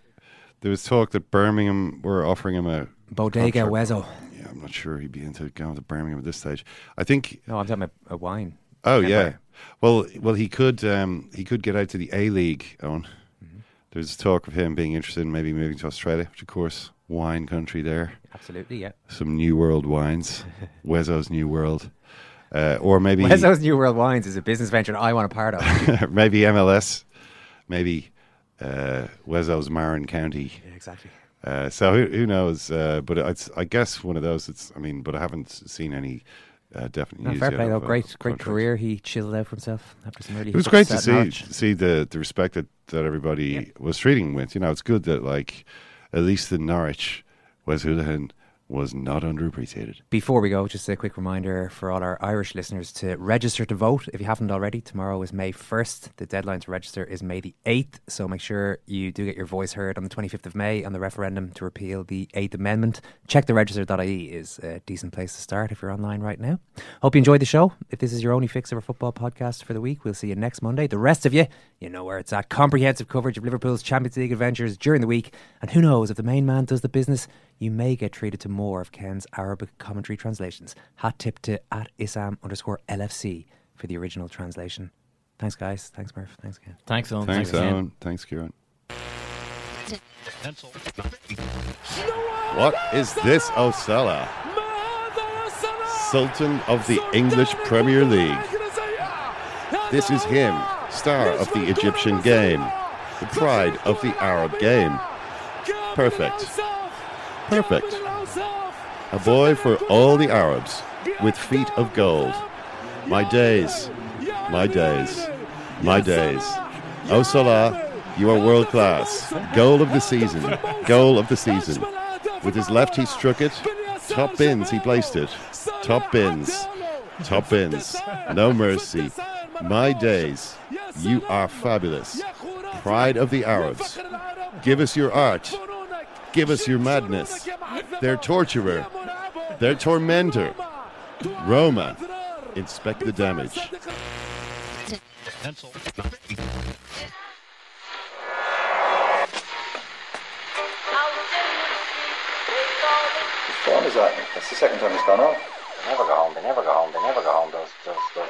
Speaker 2: there was talk that Birmingham were offering him a
Speaker 5: Bodega
Speaker 2: contract.
Speaker 5: Wezzo.
Speaker 2: Yeah, I'm not sure he'd be into going to Birmingham at this stage. I think.
Speaker 5: No, I'm talking about a wine.
Speaker 2: Oh yeah. Well, well, he could um, he could get out to the A League. On
Speaker 5: Mm-hmm.
Speaker 2: there's talk of him being interested in maybe moving to Australia, which of course wine country there.
Speaker 5: Absolutely, yeah.
Speaker 2: Some New World wines, (laughs) Wezzo's New World, uh, or maybe
Speaker 5: Wezzo's New World Wines is a business venture I want a part of. (laughs)
Speaker 2: maybe MLS, maybe uh, Wezzo's Marin County.
Speaker 5: Yeah, exactly.
Speaker 2: Uh, so who, who knows? Uh, but it's, I guess one of those. It's I mean, but I haven't seen any uh, definite
Speaker 5: No, fair play though.
Speaker 2: uh,
Speaker 5: Great, great career. He chiseled out for himself after some early.
Speaker 2: It was great to see see the the respect that, that everybody was treating him with. You know, it's good that like at least in Norwich, Wes Hoolahan was not underappreciated.
Speaker 5: Before we go, just a quick reminder for all our Irish listeners to register to vote if you haven't already. Tomorrow is May 1st. The deadline to register is May the 8th. So make sure you do get your voice heard on the 25th of May on the referendum to repeal the 8th Amendment. Check the register.ie is a decent place to start if you're online right now. Hope you enjoyed the show. If this is your only fix of our football podcast for the week, we'll see you next Monday. The rest of you, you know where it's at. Comprehensive coverage of Liverpool's Champions League adventures during the week. And who knows, if the main man does the business, you may get treated to more of Ken's Arabic commentary translations. Hat tip to at Isam underscore LFC for the original translation. Thanks, guys. Thanks, Murph. Thanks, Ken.
Speaker 6: Thanks, Owen.
Speaker 2: Thanks,
Speaker 6: Ken.
Speaker 2: Owen. Thanks, Kieran. What is this, Osella? Sultan of the English Premier League. This is him, star of the Egyptian game, the pride of the Arab game. Perfect. Perfect. A boy for all the Arabs, with feet of gold. My days, my days, my days. Oh Salah, you are world class. Goal of the season, goal of the season. With his left, he struck it. Top bins, he placed it. Top bins, top bins. No mercy. My days, you are fabulous. Pride of the Arabs. Give us your art. Give us your madness. Their torturer. Their tormentor. Roma. Inspect the damage.
Speaker 14: Phone is that? That's the second time it's gone off.
Speaker 12: They never go home, they never go home, they never go home, those, those, those